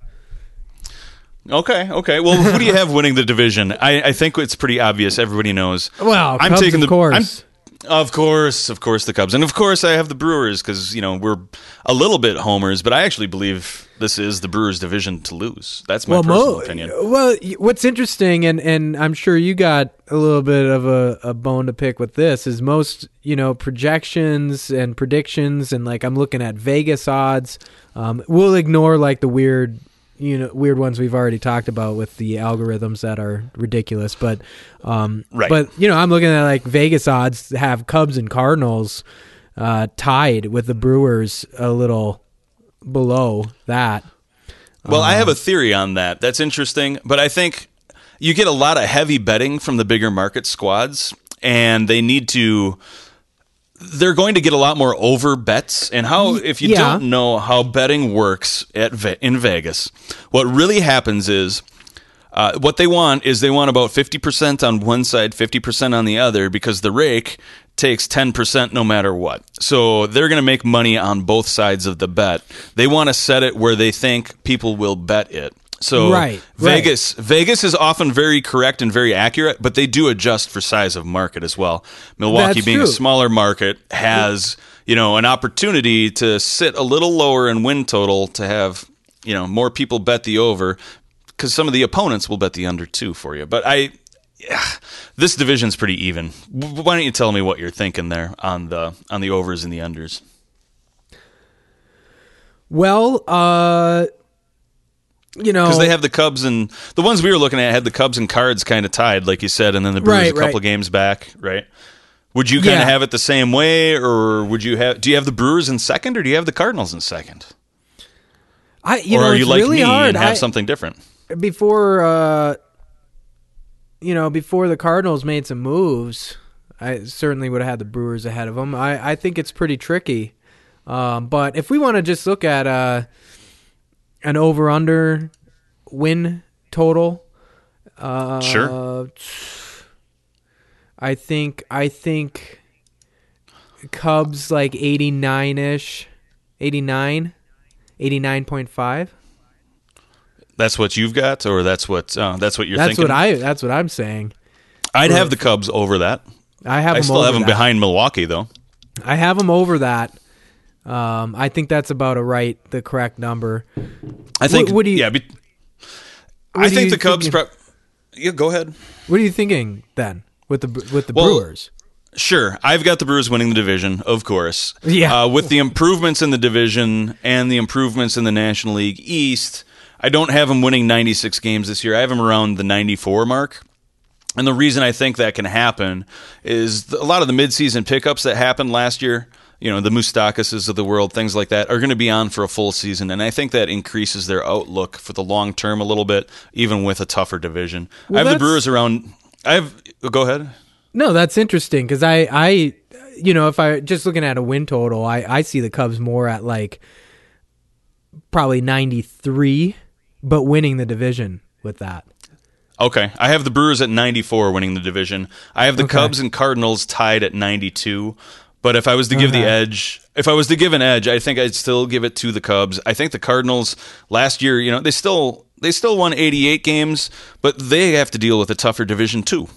Okay, okay. Well, who do you have winning the division? I, I think it's pretty obvious. Everybody knows. Well, I'm Cubs, taking of the course. I'm- of course, of course, the Cubs, and of course, I have the Brewers because you know we're a little bit homers, but I actually believe this is the Brewers' division to lose. That's my personal mo- opinion. Well, what's interesting, and, and I'm sure you got a little bit of a, a bone to pick with this, is most you know projections and predictions, and like I'm looking at Vegas odds. Um, we'll ignore like the weird, you know, weird ones we've already talked about with the algorithms that are ridiculous. But, um, Right. But you know, I'm looking at like Vegas odds have Cubs and Cardinals uh, tied with the Brewers a little below that. Well, I have a theory on that. That's interesting, but I think you get a lot of heavy betting from the bigger market squads, and they need to. They're going to get a lot more over bets, and how if you yeah. don't know how betting works at in Vegas, what really happens is. Uh, what they want is they want about 50% on one side, 50% on the other, because the rake takes 10% no matter what. So they're going to make money on both sides of the bet. They want to set it where they think people will bet it. So Right, right. Vegas Vegas is often very correct and very accurate, but they do adjust for size of market as well. Milwaukee That's being true. a smaller market has, you know, an opportunity to sit a little lower in win total to have, you know, more people bet the over because some of the opponents will bet the under too for you. But I, yeah, *sighs* this division's pretty even. Why don't you tell me what you're thinking there on the on the overs and the unders? Well, uh, you know, Because they have the Cubs and the ones we were looking at had the Cubs and Cards kind of tied, like you said, and then the Brewers Right, a couple right. of games back, right? Would you kind of Yeah. have it the same way, or would you have? Do you have the Brewers in second, or do you have the Cardinals in second, I, you or know, are you like really me hard. and have I- something different? before, uh, you know, before the Cardinals made some moves, I certainly would have had the Brewers ahead of them. I, I think it's pretty tricky. Um, but if we want to just look at uh, an over under win total, uh, Sure. I think I think Cubs like 89ish, 89, 89.5. That's what you've got, or that's what uh, that's what you're That's thinking. what I that's what I'm saying. I'd have the Cubs over that. I have I them still have them that. behind Milwaukee, though. I have them over that. Um, I think that's about a right, the correct number. I think. what do you- yeah, be, I think the Cubs. yeah, go ahead. What are you thinking then with the with the Well, Brewers? Sure, I've got the Brewers winning the division, of course. Yeah. Uh, with the improvements in the division and the improvements in the National League East, I don't have them winning 96 games this year. I have them around the 94 mark. And the reason I think that can happen is a lot of the midseason pickups that happened last year, you know, the Moustakas of the world, things like that, are going to be on for a full season. And I think that increases their outlook for the long term a little bit, even with a tougher division. Well, I have the Brewers around. I have. Go ahead. No, that's interesting because I I you know if I just looking at a win total, I I see the Cubs more at like probably 93, but winning the division with that. Okay, I have the Brewers at 94 winning the division. I have the Okay. Cubs and Cardinals tied at 92. But if I was to give the edge, if I was to give an edge, I think I'd still give it to the Cubs. I think the Cardinals last year, you know, they still they still won 88 games, but they have to deal with a tougher division too.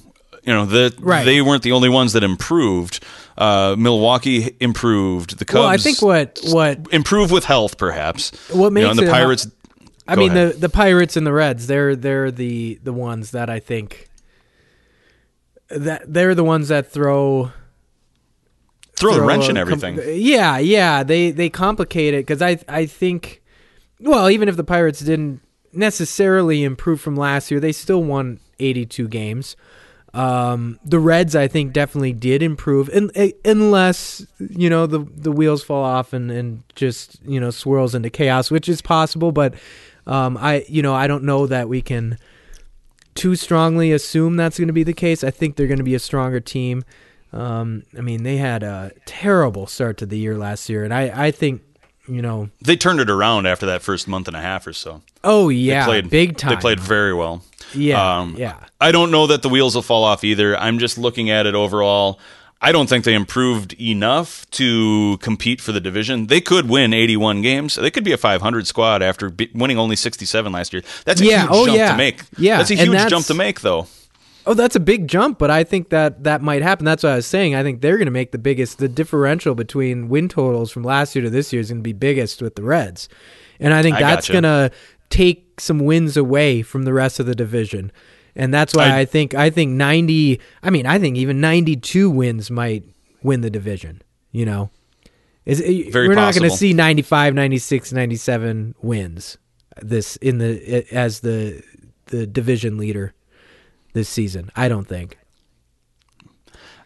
You know, the, Right. they weren't the only ones that improved. Uh, Milwaukee improved. The Cubs Well, I think what what improve with health, perhaps. What You know, makes and the it- Pirates. I mean ahead. the the Pirates and the Reds, they're they're the the ones that I think that they're the ones that throw throw a throw wrench in everything. com- yeah, yeah, they they complicate it because I I think, well, even if the Pirates didn't necessarily improve from last year, they still won 82 games. Um, the Reds, I think, definitely did improve, eh, unless you know the the wheels fall off and and just you know swirls into chaos, which is possible. But um, I you know I don't know that we can too strongly assume that's going to be the case. I think they're going to be a stronger team. Um, I mean, they had a terrible start to the year last year, and I, I think, you know, they turned it around after that first month and a half or so. oh They yeah, played big time. They played very well. yeah, Um, yeah. I don't know that the wheels will fall off either. I'm just looking at it overall. I don't think they improved enough to compete for the division. They could win 81 games. They could be a 500 squad after be- winning only 67 last year. That's a Yeah, huge oh, jump yeah. to make. Yeah, that's a huge jump to make, though. Oh, that's a big jump, but I think that that might happen. That's what I was saying. I think they're going to make the biggest. The differential between win totals from last year to this year is going to be biggest with the Reds, and I think I that's gotcha. going to take some wins away from the rest of the division. And that's why I- I, think I think ninety. I mean, I think even ninety-two wins might win the division. You know, is Very we're not going to see 95, 96, 97 wins this in the as the the division leader this season. I don't think.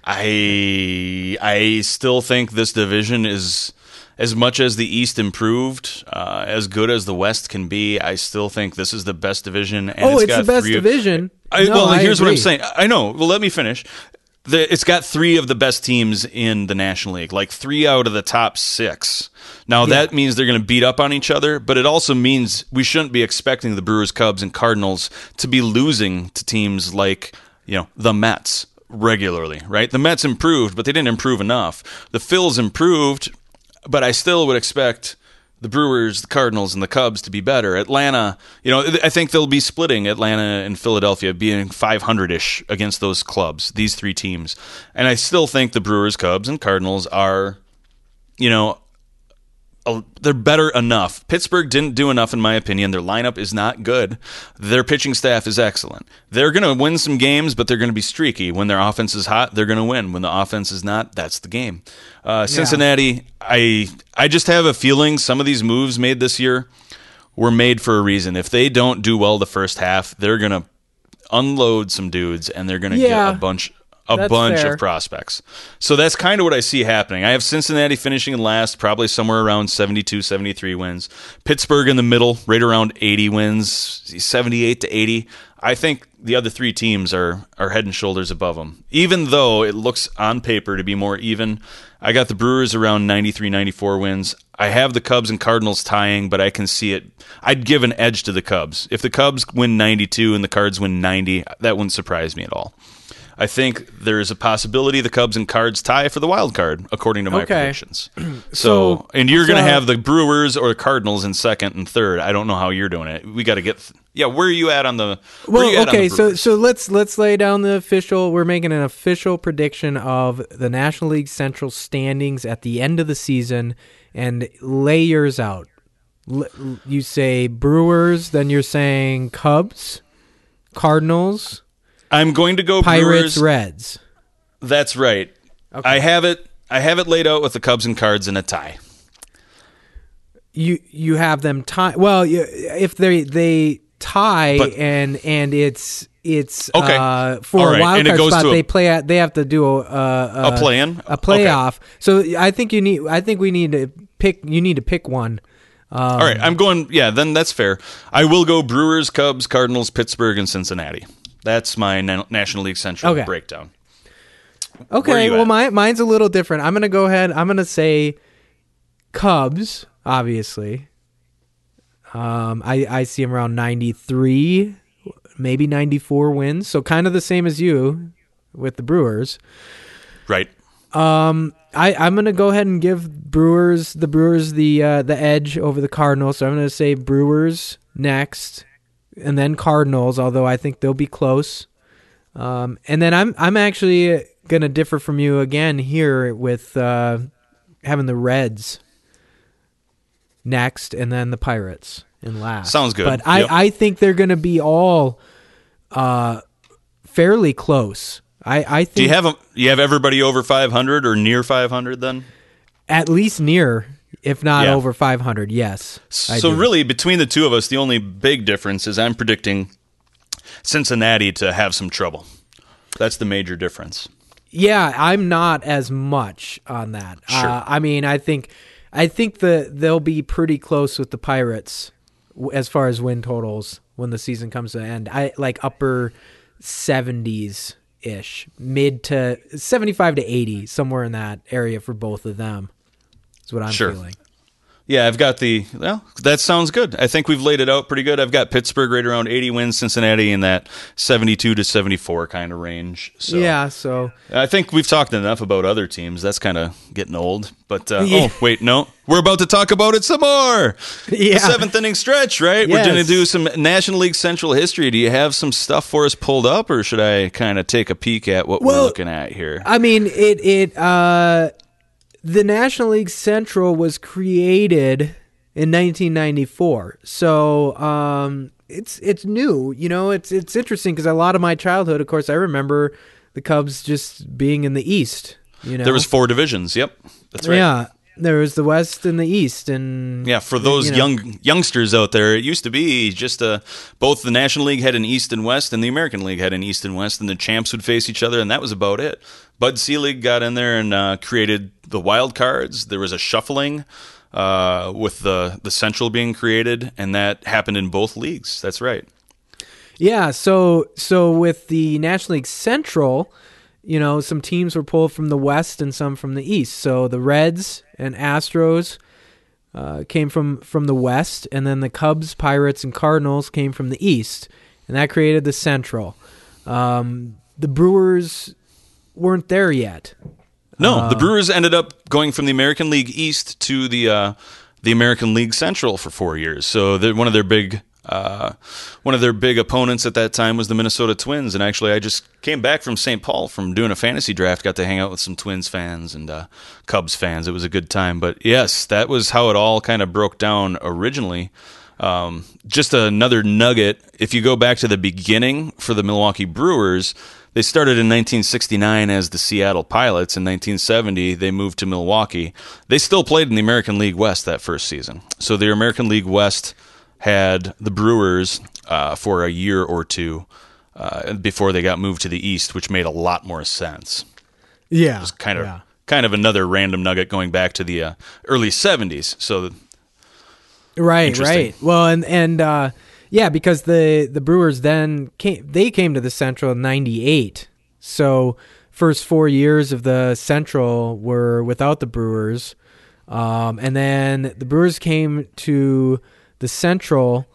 I I still think this division is as much as the East improved, uh, as good as the West can be. I still think this is the best division. And oh, it's, the best three of- division. I, No, well, I here's what I'm saying. I know. Well, let me finish. The, it's got three of the best teams in the National League, like three out of the top six. Now that means they're going to beat up on each other, but it also means we shouldn't be expecting the Brewers, Cubs, and Cardinals to be losing to teams like you know the Mets regularly, right? The Mets improved, but they didn't improve enough. The Phils improved, but I still would expect the Brewers, the Cardinals, and the Cubs to be better. Atlanta, you know, I think they'll be splitting Atlanta and Philadelphia, being 500 ish against those clubs, these three teams. And I still think the Brewers, Cubs, and Cardinals are, you know, a- they're better enough. Pittsburgh didn't do enough, in my opinion. Their lineup is not good. Their pitching staff is excellent. They're going to win some games, but they're going to be streaky. When their offense is hot, they're going to win. When the offense is not, that's the game. Uh, Cincinnati, I I just have a feeling some of these moves made this year were made for a reason. If they don't do well the first half, they're going to unload some dudes and they're going to Yeah. get a bunch a That's bunch fair. of prospects. So that's kind of what I see happening. I have Cincinnati finishing last, probably somewhere around 72, 73 wins. Pittsburgh in the middle, right around 80 wins, 78 to 80. I think the other three teams are are head and shoulders above them. Even though it looks on paper to be more even, I got the Brewers around 93, 94 wins. I have the Cubs and Cardinals tying, but I can see it. I'd give an edge to the Cubs. If the Cubs win 92 and the Cards win 90, that wouldn't surprise me at all. I think there's a possibility the Cubs and Cards tie for the wild card, according to my Okay. predictions. *clears throat* So, So- and you're going to so- have the Brewers or the Cardinals in second and third. I don't know how you're doing it. We got to get. Yeah, where are you at on the? where are Well, you at on the okay, so Brewers? so let's let's lay down the official. We're making an official prediction of the National League Central standings at the end of the season, and lay yours out. L- you say Brewers, then you're saying Cubs, Cardinals, I'm going to go Pirates, Brewers. Reds. That's right. I have it. I have it laid out with the Cubs and Cards in a tie. You you have them tie. Well, you, if they they tie But- and and it's it's Okay. uh, for All a wild card spot. a- they play at. They have to do a a, A play-in? a playoff. So I think you need. I think we need to pick. You need to pick one. Um, All right, I'm going. Yeah, then that's fair. I will go Brewers, Cubs, Cardinals, Pittsburgh, and Cincinnati. That's my na- National League Central Okay. breakdown. Okay, you well, at? my mine's a little different. I'm gonna go ahead. I'm gonna say Cubs, obviously. Um, I I see them around 93, maybe 94 wins. So kind of the same as you with the Brewers. Right. Um, I I'm gonna go ahead and give Brewers the Brewers the uh, the edge over the Cardinals. So I'm gonna say Brewers next, and then Cardinals. Although I think they'll be close. Um, and then I'm I'm actually gonna differ from you again here with uh, having the Reds next, and then the Pirates in last. Sounds good. But I Yep. I think they're gonna be all uh fairly close. I I think Do you have a, you have everybody over 500 or near 500 then? at least near, if not Yeah. over 500. Yes. So really, between the two of us, the only big difference is I'm predicting Cincinnati to have some trouble. That's the major difference. yeah, I'm not as much on that. Sure. Uh, I mean, I think I think the they'll be pretty close with the Pirates as far as win totals when the season comes to an end. I like upper 70s ish, mid to 75 to 80, somewhere in that area for both of them. What I'm Sure. feeling. Yeah, I've got the. Well, that sounds good. I think we've laid it out pretty good. I've got Pittsburgh right around 80 wins, Cincinnati in that 72 to 74 kind of range. So Yeah, so I think we've talked enough about other teams. That's kind of getting old. But uh, *laughs* Yeah. oh, wait, no, we're about to talk about it some more. *laughs* Yeah. The seventh inning stretch, right? We're going to do some National League Central history. Do you have some stuff for us pulled up, or should I kind of take a peek at what we're looking at here? I mean, it it uh, the National League Central was created in 1994, so um, it's it's new. You know, it's it's interesting because a lot of my childhood, of course, I remember the Cubs just being in the East. You know, There was four divisions. Yep, that's right. yeah, there was the West and the East, and Yeah, for those you know. young youngsters out there, it used to be just uh, both the National League had an East and West, and the American League had an East and West, and the champs would face each other, and that was about it. Bud Selig got in there and uh, created the wild cards. There was a shuffling uh, with the the Central being created, and that happened in both leagues. That's right. Yeah, so so with the National League Central, you know, some teams were pulled from the West and some from the East. So the Reds and Astros uh, came from from the West, and then the Cubs, Pirates, and Cardinals came from the East, and that created the Central. Um, the Brewers weren't there yet. No, the Brewers ended up going from the American League East to the uh, the American League Central for four years. So they're- one of their big uh, one of their big opponents at that time was the Minnesota Twins. And actually, I just came back from St. Paul from doing a fantasy draft. Got to hang out with some Twins fans and uh, Cubs fans. It was a good time. But yes, that was how it all kind of broke down originally. Um, just another nugget. If you go back to the beginning for the Milwaukee Brewers, they started in 1969 as the Seattle Pilots. In 1970, they moved to Milwaukee. They still played in the American League West that first season. So the American League West had the Brewers uh, for a year or two uh, before they got moved to the East, which made a lot more sense. Yeah, Kind of, kind of another random nugget going back to the uh, early 70s. So Right, right. Well, and and uh, yeah, because the the Brewers then came they came to the Central in '98. So first four years of the Central were without the Brewers, um, and then the Brewers came to the Central.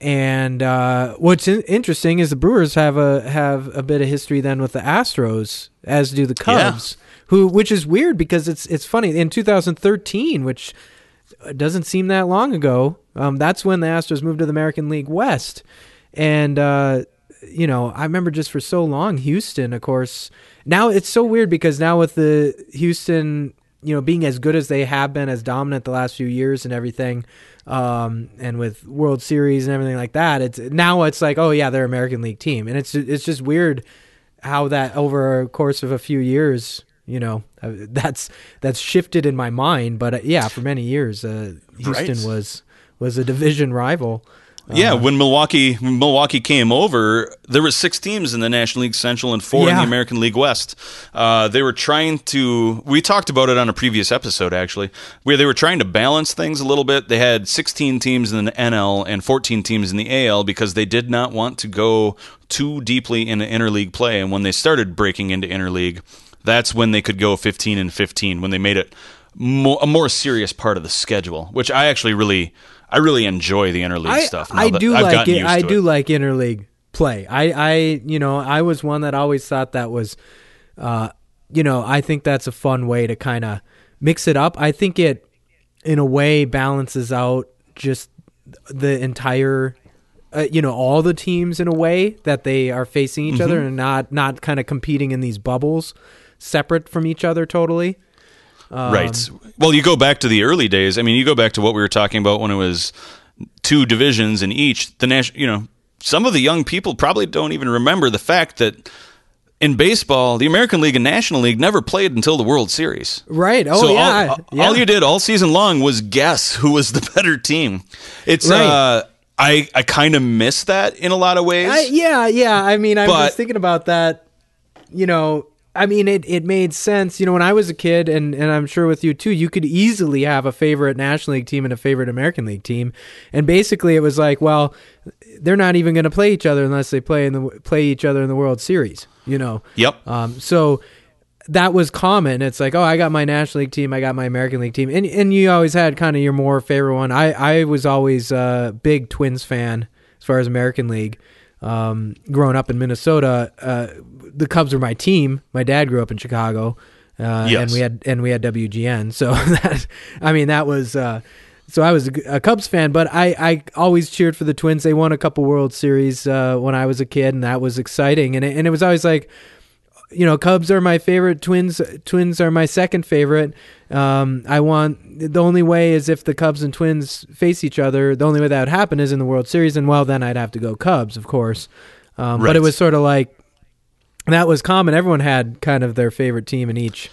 And uh, what's in- interesting is the Brewers have a have a bit of history then with the Astros, as do the Cubs. Who, which is weird because it's it's funny in 2013, which doesn't seem that long ago. Um, that's when the Astros moved to the American League West, and uh, you know I remember just for so long Houston, of course. Now it's so weird because now with the Houston, you know, being as good as they have been, as dominant the last few years and everything, um, and with World Series and everything like that, it's now it's like oh yeah they're American League team, and it's it's just weird how that over a course of a few years you know uh, that's that's shifted in my mind. But uh, yeah for many years uh, Houston Right. was was a division rival Yeah, when Milwaukee when Milwaukee came over, there were six teams in the National League Central and four in the American League West. Uh, they were trying to. We talked about it on a previous episode, actually, where they were trying to balance things a little bit. They had 16 teams in the NL and 14 teams in the AL because they did not want to go too deeply into interleague play. And when they started breaking into interleague, that's when they could go 15 and 15 when they made it more, a more serious part of the schedule, which I actually really. I really enjoy the interleague I, stuff. I do like it I do like interleague play I I you know I was one that always thought that was uh you know I think that's a fun way to kind of mix it up I think it in a way balances out just the entire uh, you know all the teams in a way that they are facing each Mm-hmm. other and not not kind of competing in these bubbles separate from each other totally Um, right. Well, you go back to the early days. I mean, you go back to what we were talking about when it was two divisions in each. The national, you know, some of the young people probably don't even remember the fact that in baseball, the American League and National League never played until the World Series. right oh so yeah, all, yeah. all you did all season long was guess who was the *laughs* better team. It's Right. uh I I kind of miss that in a lot of ways. I, yeah, yeah. I mean, I But- was thinking about that. You know, I mean, it, it made sense. You know, when I was a kid, and, and I'm sure with you too, you could easily have a favorite National League team and a favorite American League team, and basically it was like, well, they're not even going to play each other unless they play in the play each other in the World Series. You know. Yep. Um, so that was common. It's like, oh, I got my National League team, I got my American League team, and and you always had kind of your more favorite one. I I was always a big Twins fan as far as American League. Um, growing up in Minnesota, uh, the Cubs were my team. My dad grew up in Chicago, uh, Yes. and we had and we had WGN. So *laughs* that I mean that was. Uh, so I was a, a Cubs fan, but I, I always cheered for the Twins. They won a couple World Series uh, when I was a kid, and that was exciting. And it, and it was always like, you know, Cubs are my favorite. Twins Twins are my second favorite. Um, I want the only way is if the Cubs and Twins face each other. The only way that would happen is in the World Series, and well, then I'd have to go Cubs, of course. Um, But it was sort of like that was common. Everyone had kind of their favorite team in each.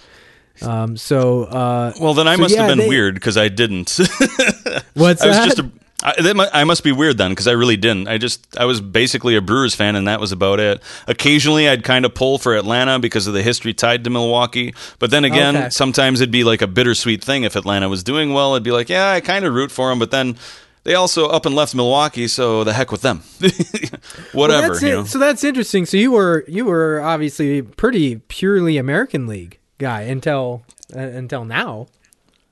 Um, so uh, Well, then I So, must yeah, have been they- weird because I didn't. *laughs* what's I was that? just a. I, that I must be weird then because I really didn't. I just I was basically a Brewers fan and that was about it. Occasionally I'd kind of pull for Atlanta because of the history tied to Milwaukee, but then again Okay. sometimes it'd be like a bittersweet thing. If Atlanta was doing well, I'd be like, yeah, I kind of root for them, but then they also up and left Milwaukee, so the heck with them. *laughs* *laughs* Well, Whatever, that's you know. So that's interesting. So you were you were obviously pretty purely American League guy until uh, until now.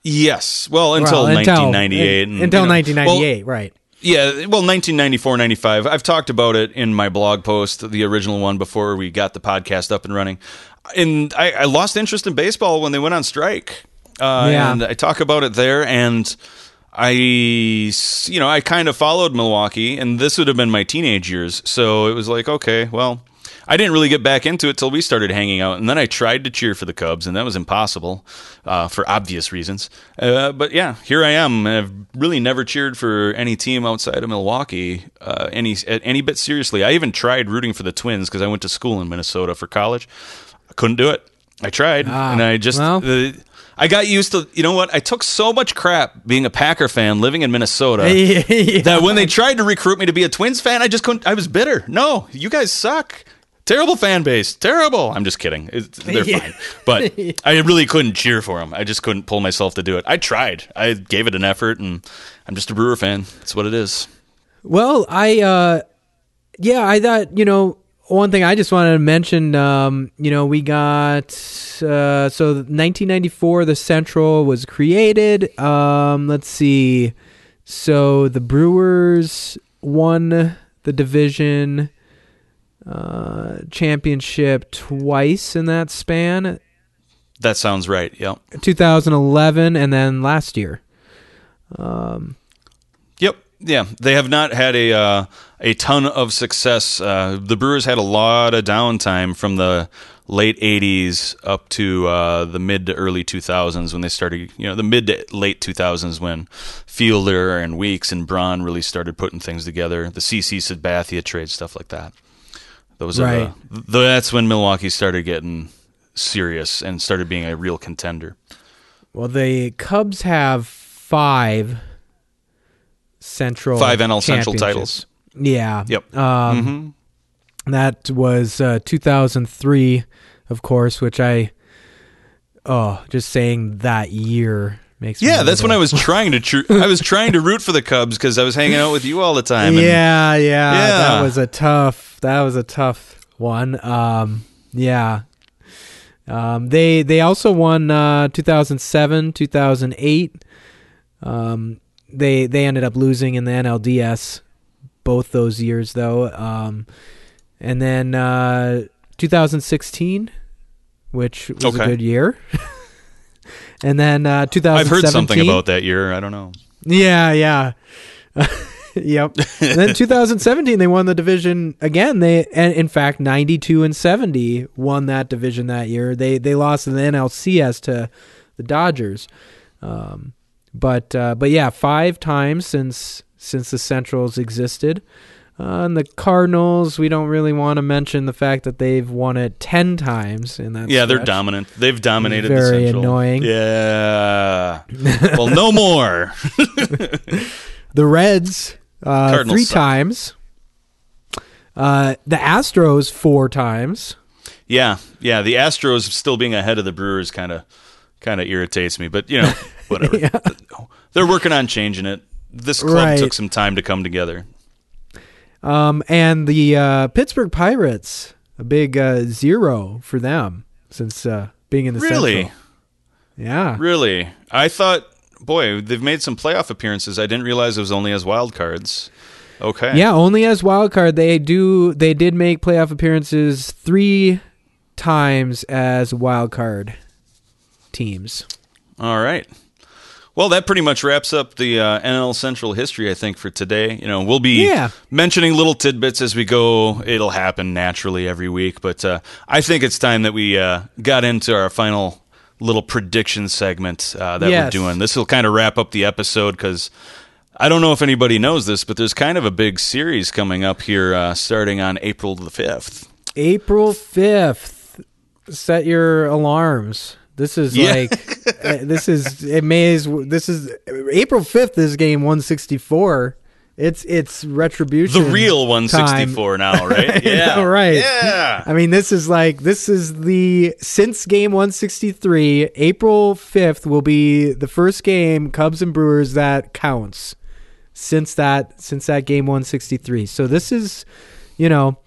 Yes, well until Well, 1998. and, until you know, 1998, right? Yeah, well, 1994, 95. I've talked about it in my blog post, the original one before we got the podcast up and running. And I, I lost interest in baseball when they went on strike. Uh, Yeah. And I talk about it there. And I, you know, I kind of followed Milwaukee, and this would have been my teenage years. So it was like, okay, well, I didn't really get back into it till we started hanging out, and then I tried to cheer for the Cubs, and that was impossible uh, for obvious reasons. Uh, but yeah, here I am. I've really never cheered for any team outside of Milwaukee uh, any any bit seriously. I even tried rooting for the Twins because I went to school in Minnesota for college. I couldn't do it. I tried, Ah, and I just. well. uh, I got used to, you know what? I took so much crap being a Packer fan living in Minnesota *laughs* Yeah. that when they tried to recruit me to be a Twins fan, I just couldn't. I was bitter. No, you guys suck. Terrible fan base. Terrible. I'm just kidding. It's, they're Yeah. fine. But *laughs* I really couldn't cheer for them. I just couldn't pull myself to do it. I tried. I gave it an effort, and I'm just a Brewer fan. That's what it is. Well, I uh yeah, I thought, you know, one thing I just wanted to mention um, you know, we got uh so 1994 the Central was created. Um let's see. So the Brewers won the division uh championship twice in that span, That sounds right. Yep. 2011 and then last year. Yep. Yeah, they have not had a uh, a ton of success. Uh, the Brewers had a lot of downtime from the late '80s up to uh, the mid to early 2000s when they started. You know, the mid to late 2000s when Fielder and Weeks and Braun really started putting things together. The CC Sabathia trade, stuff like that. Those Right. the, that's when Milwaukee started getting serious and started being a real contender. Well, the Cubs have five Central Five NL Central titles. Yeah. Yep. Um, hmm That was uh, 2003, of course, which I oh, just saying that year makes Yeah, that's when I was *laughs* trying to tr- I was trying to root for the Cubs because I was hanging out with you all the time. and- Yeah, yeah, Yeah. that was a tough. That was a tough one. Um, yeah. Um, they they also won uh, 2007, 2008. Um, they they ended up losing in the NLDS both those years though. Um, and then uh, 2016, which was a good year. *laughs* and then uh, 2017. I've heard something about that year. I don't know. Yeah, yeah. *laughs* yep. And then 2017 they won the division again. They and in fact 92 and 70 won that division that year. They they lost in the NLCS to the Dodgers. Um, but uh, but yeah, five times since since the Centrals existed. Uh, and the Cardinals, we don't really want to mention the fact that they've won it ten times in that. Yeah, they're dominant. They've dominated the Very Central. annoying. Yeah. *laughs* well, no more. The Reds uh, three suck. times. Uh, the Astros four times. yeah, yeah. The Astros still being ahead of the Brewers kind of kind of irritates me, but you know, whatever. *laughs* Yeah. They're working on changing it. This club Right. took some time to come together. Um, and the uh, Pittsburgh Pirates, a big uh, zero for them since uh, being in the Really? Central. Yeah. Really? I thought, boy, they've made some playoff appearances. I didn't realize it was only as wild cards. Okay. Yeah, only as wild card. They do. They did make playoff appearances three times as wild card teams. All right. Well, that pretty much wraps up the uh, NL Central history, I think, for today. You know, we'll be Yeah. mentioning little tidbits as we go. It'll happen naturally every week, but uh, I think it's time that we uh, got into our final little prediction segment uh, that we're doing. This will kind of wrap up the episode because I don't know if anybody knows this, but there's kind of a big series coming up here uh, starting on April the 5th. April fifth. Set your alarms. This is Yeah. like. uh, *laughs* this is it. May as this is April fifth. Is game one sixty four. It's it's retribution. The real time. 164 now, right? *laughs* Yeah. right. Yeah. I mean, this is like this is the since game 163. April 5th will be the first game Cubs and Brewers that counts since that since that game 163. So this is, you know,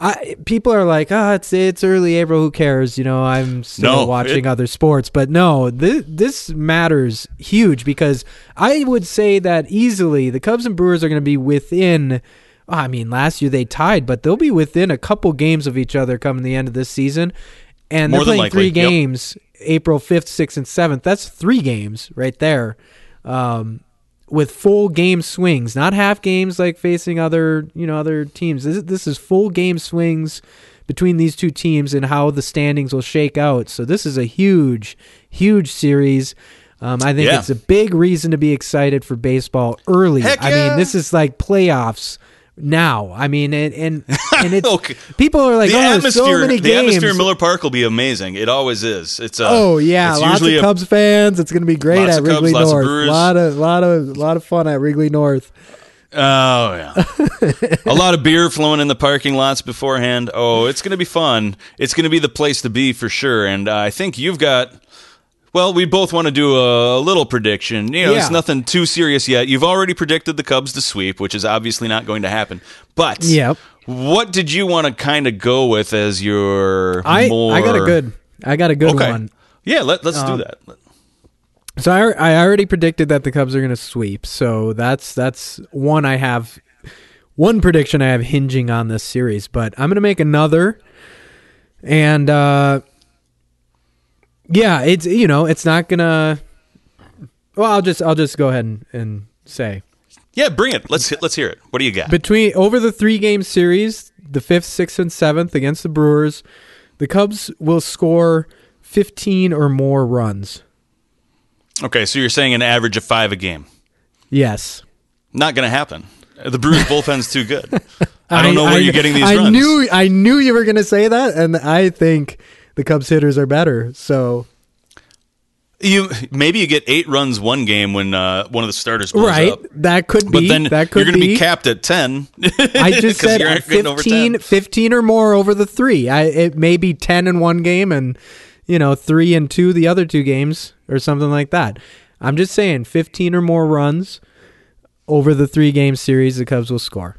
I people are like, "Ah, it's it's early April, who cares?" You know, I'm still No, watching it- other sports, but no, this this matters huge because I would say that easily the Cubs and Brewers are going to be within I mean, last year they tied, but they'll be within a couple games of each other coming the end of this season. And they're playing likely, three yep. games, April 5th, 6th, and 7th. That's three games right there. Um, with full game swings, not half games like facing other, you know, other teams. This, this is full game swings between these two teams and how the standings will shake out. So this is a huge, huge series. Um, I think Yeah. it's a big reason to be excited for baseball early. I mean, this is like playoffs now. I mean, and and, *laughs* and it's Okay. people are like, the oh, there's atmosphere, so many the games. atmosphere in Miller Park will be amazing. It always is. It's uh, Oh yeah, it's lots usually of a- Cubs fans. It's going to be great at Cubs, Wrigley North. Brewers. lot of lot of lot of fun at Wrigley North. Oh yeah, *laughs* a lot of beer flowing in the parking lots beforehand. Oh, it's going to be fun. It's going to be the place to be for sure. And uh, I think you've got. Well, we both want to do a, little prediction. You know, Yeah. it's nothing too serious yet. You've already predicted the Cubs to sweep, which is obviously not going to happen. But Yep. what did you want to kind of go with as your I more? I got a good I got a good Okay. one. Yeah, let, let's Um, do that. So I I already predicted that the Cubs are going to sweep. So that's that's one I have one prediction I have hinging on this series, but I'm going to make another and uh yeah, it's you know, it's not going to well, I'll just I'll just go ahead and, and say Yeah, bring it. Let's let's hear it. What do you got? between over the three game series, the fifth, sixth, and seventh against the Brewers, the Cubs will score fifteen or more runs. Okay, so you're saying an average of five a game. Yes. Not going to happen. The Brewers bullpen's too good. *laughs* I don't know where you're getting these I runs. knew I knew you were going to say that, and I think the Cubs hitters are better. So you maybe you get eight runs one game when uh, one of the starters blows right, up, that could but be. then that could you're going to be. capped at ten. *laughs* I just *laughs* said you're at getting over 15, 10. 15 or more over the three. I, it may be ten in one game, and you know three and two the other two games, or something like that. I'm just saying, fifteen or more runs over the three game series, the Cubs will score.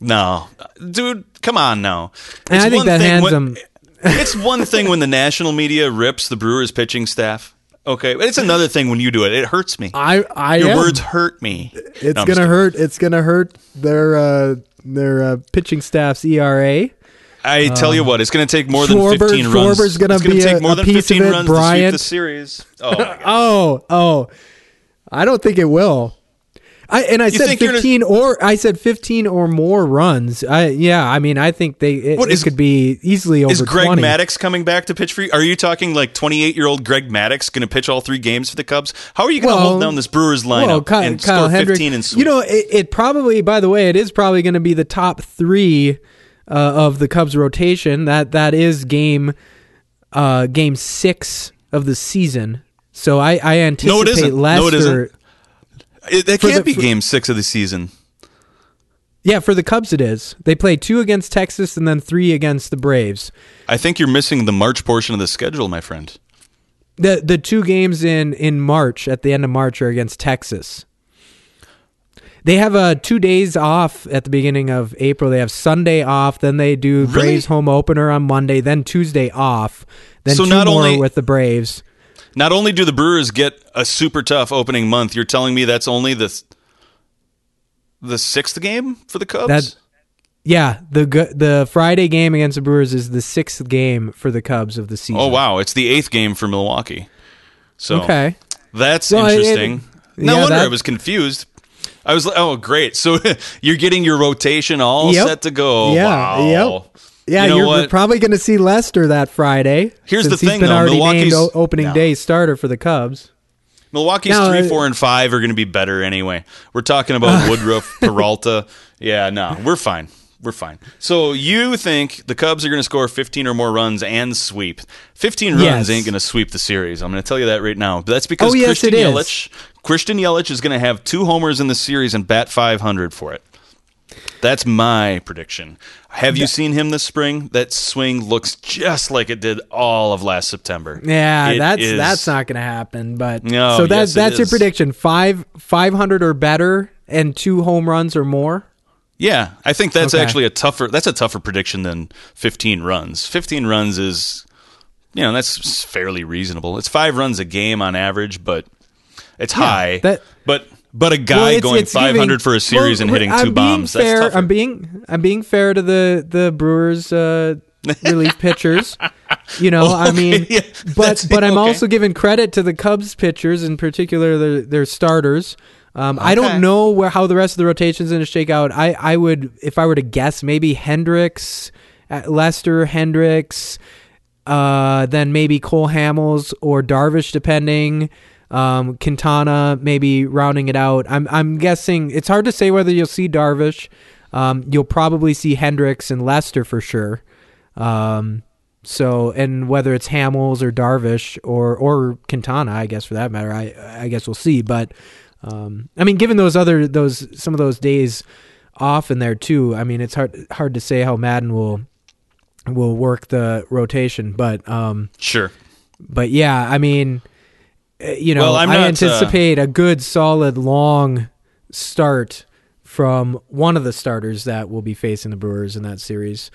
No, dude, come on now. And I think one that hands when- them. It's one thing when the national media rips the Brewers pitching staff. Okay, it's another thing when you do it. It hurts me. I, I Your am. words hurt me. It's No, gonna hurt. It's gonna hurt their uh, their uh, pitching staff's ERA. I tell you what, it's going to take more than Schwarber- 15 runs. Schwarber's gonna it's gonna be take a- more a than piece of it, runs to sweep the series. Oh. *laughs* Oh, oh, I don't think it will. I and I said think you're gonna- fifteen or I said fifteen or more runs. I yeah, I mean I think they it, What it is- could be easily over Is Greg 20. Maddux coming back to pitch for you? Are you talking like 28 year old Greg Maddux going to pitch all three games for the Cubs? How are you going to Well- hold down this Brewers lineup Well, Kyle, and Kyle score Hendrick, 15 and sweep? you know it, it probably by the way it is probably going to be the top three uh, of the Cubs rotation. That that is game uh, game six of the season. So I, I anticipate No, it isn't. Lester. No, it isn't. It, that can't the- be for- game six of the season. Yeah, for the Cubs it is. They play two against Texas and then three against the Braves. I think you're missing the March portion of the schedule, my friend. The the two games in in March at the end of March are against Texas. They have uh, two days off at the beginning of April. They have Sunday off, then they do Really? Braves home opener on Monday, then Tuesday off, then So two not more only- with the Braves. Not only do the Brewers get a super tough opening month, you're telling me that's only the the sixth game for the Cubs. That yeah, the the Friday game against the Brewers is the sixth game for the Cubs of the season. oh wow, it's the eighth game for Milwaukee. So Okay. That's Well, it- interesting. no yeah, wonder that- I was confused. I was like, oh, great. So *laughs* you're getting your rotation all Yep. set to go. Yeah, Wow. yep. Yeah, You know you're what? probably going to see Lester that Friday. Here's the since he's thing, been though, already Milwaukee's- o- opening No. day starter for the Cubs. Milwaukee's No, three, uh, four, and five are going to be better anyway. We're talking about *laughs* Woodruff, Peralta. Yeah, no, we're fine. We're fine. So you think the Cubs are going to score 15 or more runs and sweep? 15 runs Yes. ain't going to sweep the series. I'm going to tell you that right now. But that's because Oh, yes, Christian it is. Yelich, Christian Yelich is going to have two homers in the series and bat 500 for it. That's my prediction. Have you seen him this spring? That swing looks just like it did all of last September. Yeah, It that's is- that's not going to happen. But No, so that's yes, it that's your is. prediction: five five hundred or better, and two home runs or more. Yeah, I think that's Okay. actually a tougher. That's a tougher prediction than 15 runs. 15 runs is, you know, that's fairly reasonable. It's five runs a game on average, but it's high. that- but but a guy Well, it's- going it's 500 giving- for a series well, and hitting I'm two bombs. Fair. I'm being I'm being fair to the the Brewers uh, relief *laughs* pitchers. You know, I mean, yeah, but but I'm okay. also giving credit to the Cubs pitchers, in particular their their starters. Um, I don't know where how the rest of the rotation is going to shake out. I I would if I were to guess maybe Hendricks, uh, Lester Hendricks, uh, then maybe Cole Hamels or Darvish, depending. Um, Quintana maybe rounding it out. I'm I'm guessing it's hard to say whether you'll see Darvish. Um, you'll probably see Hendricks and Lester for sure. Um, so and whether it's Hamels or Darvish or or Quintana, I guess for that matter, I I guess we'll see. But um, I mean, given those other those some of those days off in there too, I mean, it's hard hard to say how Maddon will will work the rotation. But um, sure. but yeah, I mean, you know, Well, I uh, anticipate a good, solid, long start from one of the starters that will be facing the Brewers in that series,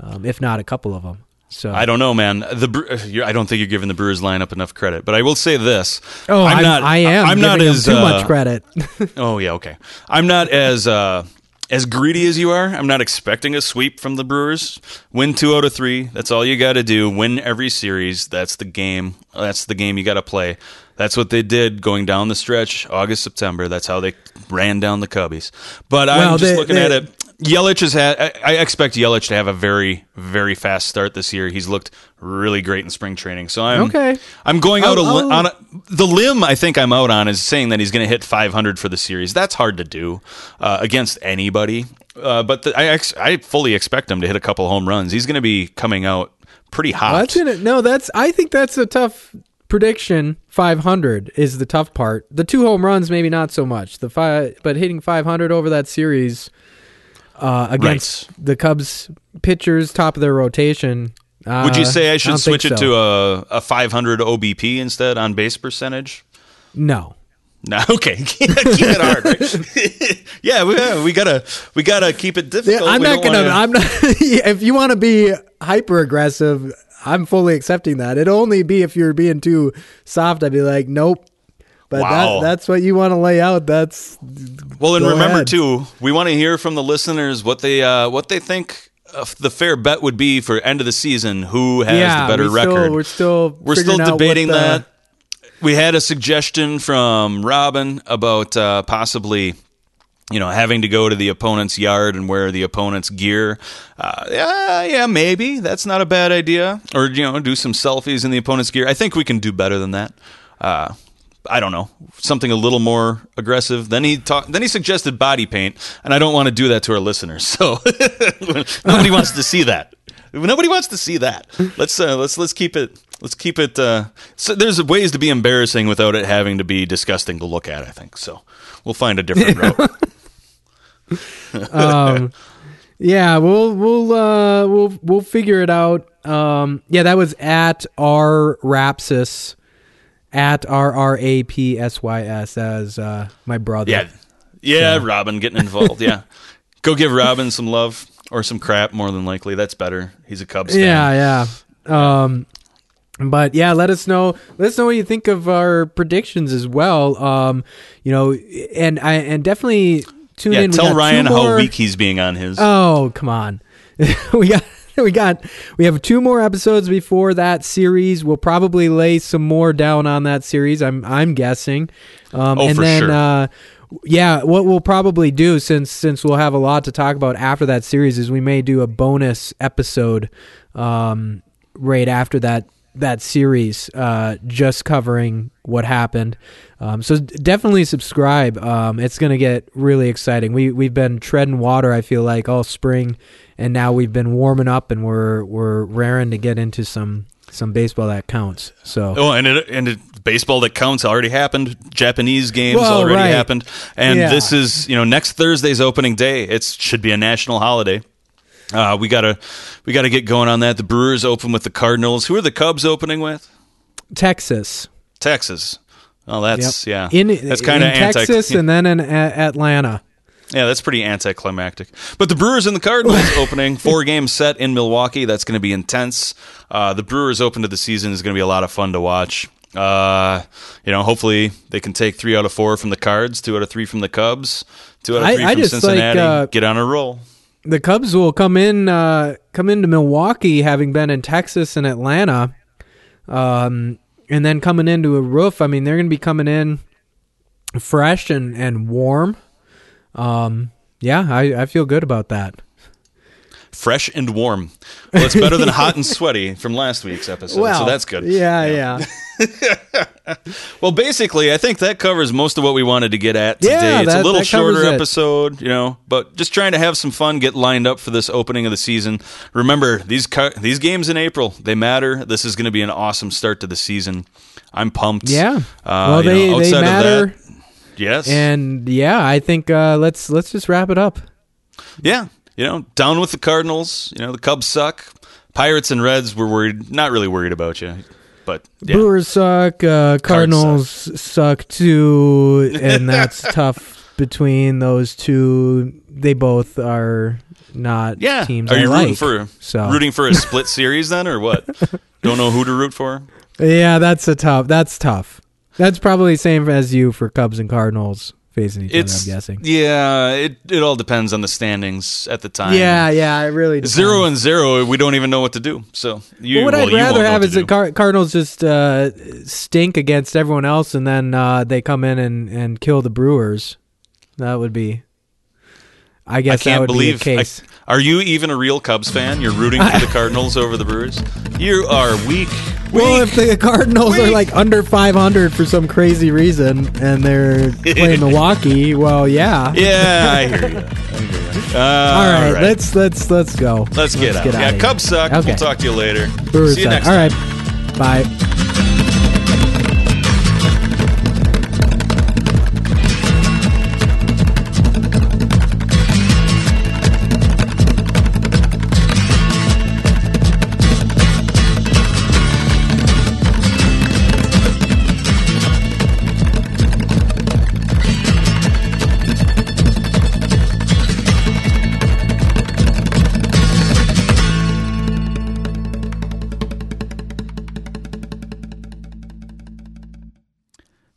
um, if not a couple of them. So I don't know, man. The I don't think you're giving the Brewers lineup enough credit, but I will say this. Oh, I'm I'm, not. I am. I'm not as too uh, much credit. *laughs* Oh yeah, okay. I'm not as uh, as greedy as you are. I'm not expecting a sweep from the Brewers. Win two out of three. That's all you got to do. Win every series. That's the game. That's the game you got to play. That's what they did going down the stretch, August, September. That's how they ran down the Cubbies. But I'm just they- looking they- at it. Yelich has had. I, I expect Yelich to have a very, very fast start this year. He's looked really great in spring training. So I'm Okay. I'm going out a, I'll- li- I'll- on a, the limb. I think I'm out on is saying that he's going to hit 500 for the series. That's hard to do uh, against anybody. Uh, but the, I ex- I fully expect him to hit a couple home runs. He's going to be coming out pretty hot. Well, that's no, that's. I think that's a tough prediction. Five hundred is the tough part. The two home runs, maybe not so much. The five, but hitting five hundred over that series uh, against the Cubs pitchers, top of their rotation. Uh, Would you say I should think switch it so. to a, a 500 OBP instead on base percentage? no? No, *laughs* okay, keep it hard. Right? *laughs* yeah, we, yeah, we gotta we gotta keep it Yeah, difficult. I'm We not gonna. wanna- I'm not. *laughs* if you want to be hyper aggressive, I'm fully accepting that. It'll only be if you're being too soft. I'd be like, nope. But Wow. that, that's what you want to lay out. That's Well, and remember ahead. too, we want to hear from the listeners what they uh, what they think uh, the fair bet would be for end of the season. Who has yeah. the better we record? We're still We're still debating the- that. We had a suggestion from Robin about uh, possibly, you know, having to go to the opponent's yard and wear the opponent's gear. Uh, yeah, yeah, maybe that's not a bad idea. Or you know, do some selfies in the opponent's gear. I think we can do better than that. Uh, I don't know, something a little more aggressive. Then he talked. Then he suggested body paint, and I don't want to do that to our listeners. *laughs* So *laughs* nobody wants to see that. Nobody wants to see that. Let's uh, let's let's keep it. Let's keep it. Uh, so there's ways to be embarrassing without it having to be disgusting to look at. I think so. We'll find a different *laughs* route. *laughs* um, yeah, we'll we'll uh, we'll we'll figure it out. Um, yeah, that was at r rapsis at r r a p s y s as uh, my brother. Yeah, Yeah, So- Robin getting involved. yeah, *laughs* go give Robin some love or some crap. More than likely, that's better. He's a Cubs fan. Yeah, yeah. Um, but yeah, let us know. Let us know what you think of our predictions as well. Um, you know, and I and definitely tune Yeah, in. Tell Ryan how weak he's being on his. Oh, come on. *laughs* we got we got we have two more episodes before that series. We'll probably lay some more down on that series. I'm I'm guessing. Um, Oh, and for then sure. uh yeah, what we'll probably do since since we'll have a lot to talk about after that series is we may do a bonus episode um right after that that series uh just covering what happened um so definitely subscribe um it's gonna get really exciting we we've been treading water i feel like all spring and now we've been warming up and we're we're raring to get into some some baseball that counts so Oh, and it, and it, baseball that counts already happened. Japanese games Well, already right. happened, and Yeah. this is you know next Thursday's opening day. It should be a national holiday. Uh, we gotta we gotta get going on that. The Brewers open with the Cardinals. Who are the Cubs opening with? texas Texas. Oh, that's yeah. in that's kind of anti. texas and then in a- Atlanta Yeah, that's pretty anticlimactic. But the Brewers and the Cardinals *laughs* opening four game set in Milwaukee. That's going to be intense. Uh, the Brewers open to the season is going to be a lot of fun to watch. Uh, you know, hopefully they can take three out of four from the Cards, two out of three from the Cubs, two out of three I from like, Cincinnati. uh, Get on a roll. The Cubs will come in uh, come into Milwaukee having been in Texas and Atlanta, um, and then coming into a roof. I mean, they're going to be coming in fresh and and warm. Um, yeah, I, I feel good about that. Fresh and warm. Well, it's better than hot and sweaty from last week's episode, so that's good. Yeah, yeah. *laughs* Well, basically, I think that covers most of what we wanted to get at today. Yeah, it's that- a little shorter episode, you know, but just trying to have some fun, get lined up for this opening of the season. Remember, these car- these games in April, they matter. This is going to be an awesome start to the season. I'm pumped. Yeah. Uh, well, they know, they outside of matter, that, yes. and yeah, I think uh, let's let's just wrap it up. yeah, you know, down with the Cardinals. You know, the Cubs suck. Pirates and Reds, we're worried, not really worried about you, but yeah. Brewers suck. Uh, Cardinals suck. too, and *laughs* that's tough between those two. They both are not Yeah. teams. Are I you like, rooting for so rooting for a *laughs* split series then, or what? Don't know who to root for. Yeah, that's a tough. That's tough. That's probably the same as you for Cubs and Cardinals facing each It's other. I'm guessing. yeah. It it all depends on the standings at the time. Yeah, yeah, it really depends. Zero and zero, we don't even know what to do. So you, Well, what well, I'd rather have is the. Car- Cardinals just uh, stink against everyone else, and then uh, they come in and, and kill the Brewers. That would be. I I guess that can't would believe. be. I- are you even a real Cubs fan? You're rooting for the *laughs* Cardinals over the Brewers. You are weak. well, Weak. if the Cardinals are like under 500 for some crazy reason, and they're playing Milwaukee, *laughs* well, yeah. yeah, I hear you. I hear you. Uh, All right, let's let's let's go. let's get out. outta yeah. Cubs suck. Okay. We'll talk to you later. Brewers See you suck. next All time. right, bye.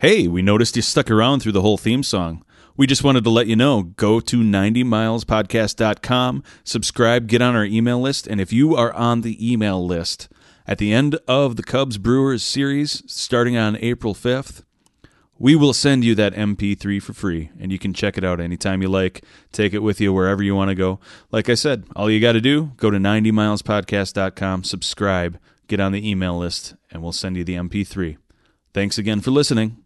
Hey, we noticed you stuck around through the whole theme song. We just wanted to let you know go to 90milespodcast.com, subscribe, get on our email list, and if you are on the email list at the end of the Cubs Brewers series starting on April 5th, we will send you that MP3 for free, and you can check it out anytime you like. Take it with you wherever you want to go. Like I said, all you got to do, go to 90milespodcast.com, subscribe, get on the email list, and we'll send you the MP3. Thanks again for listening.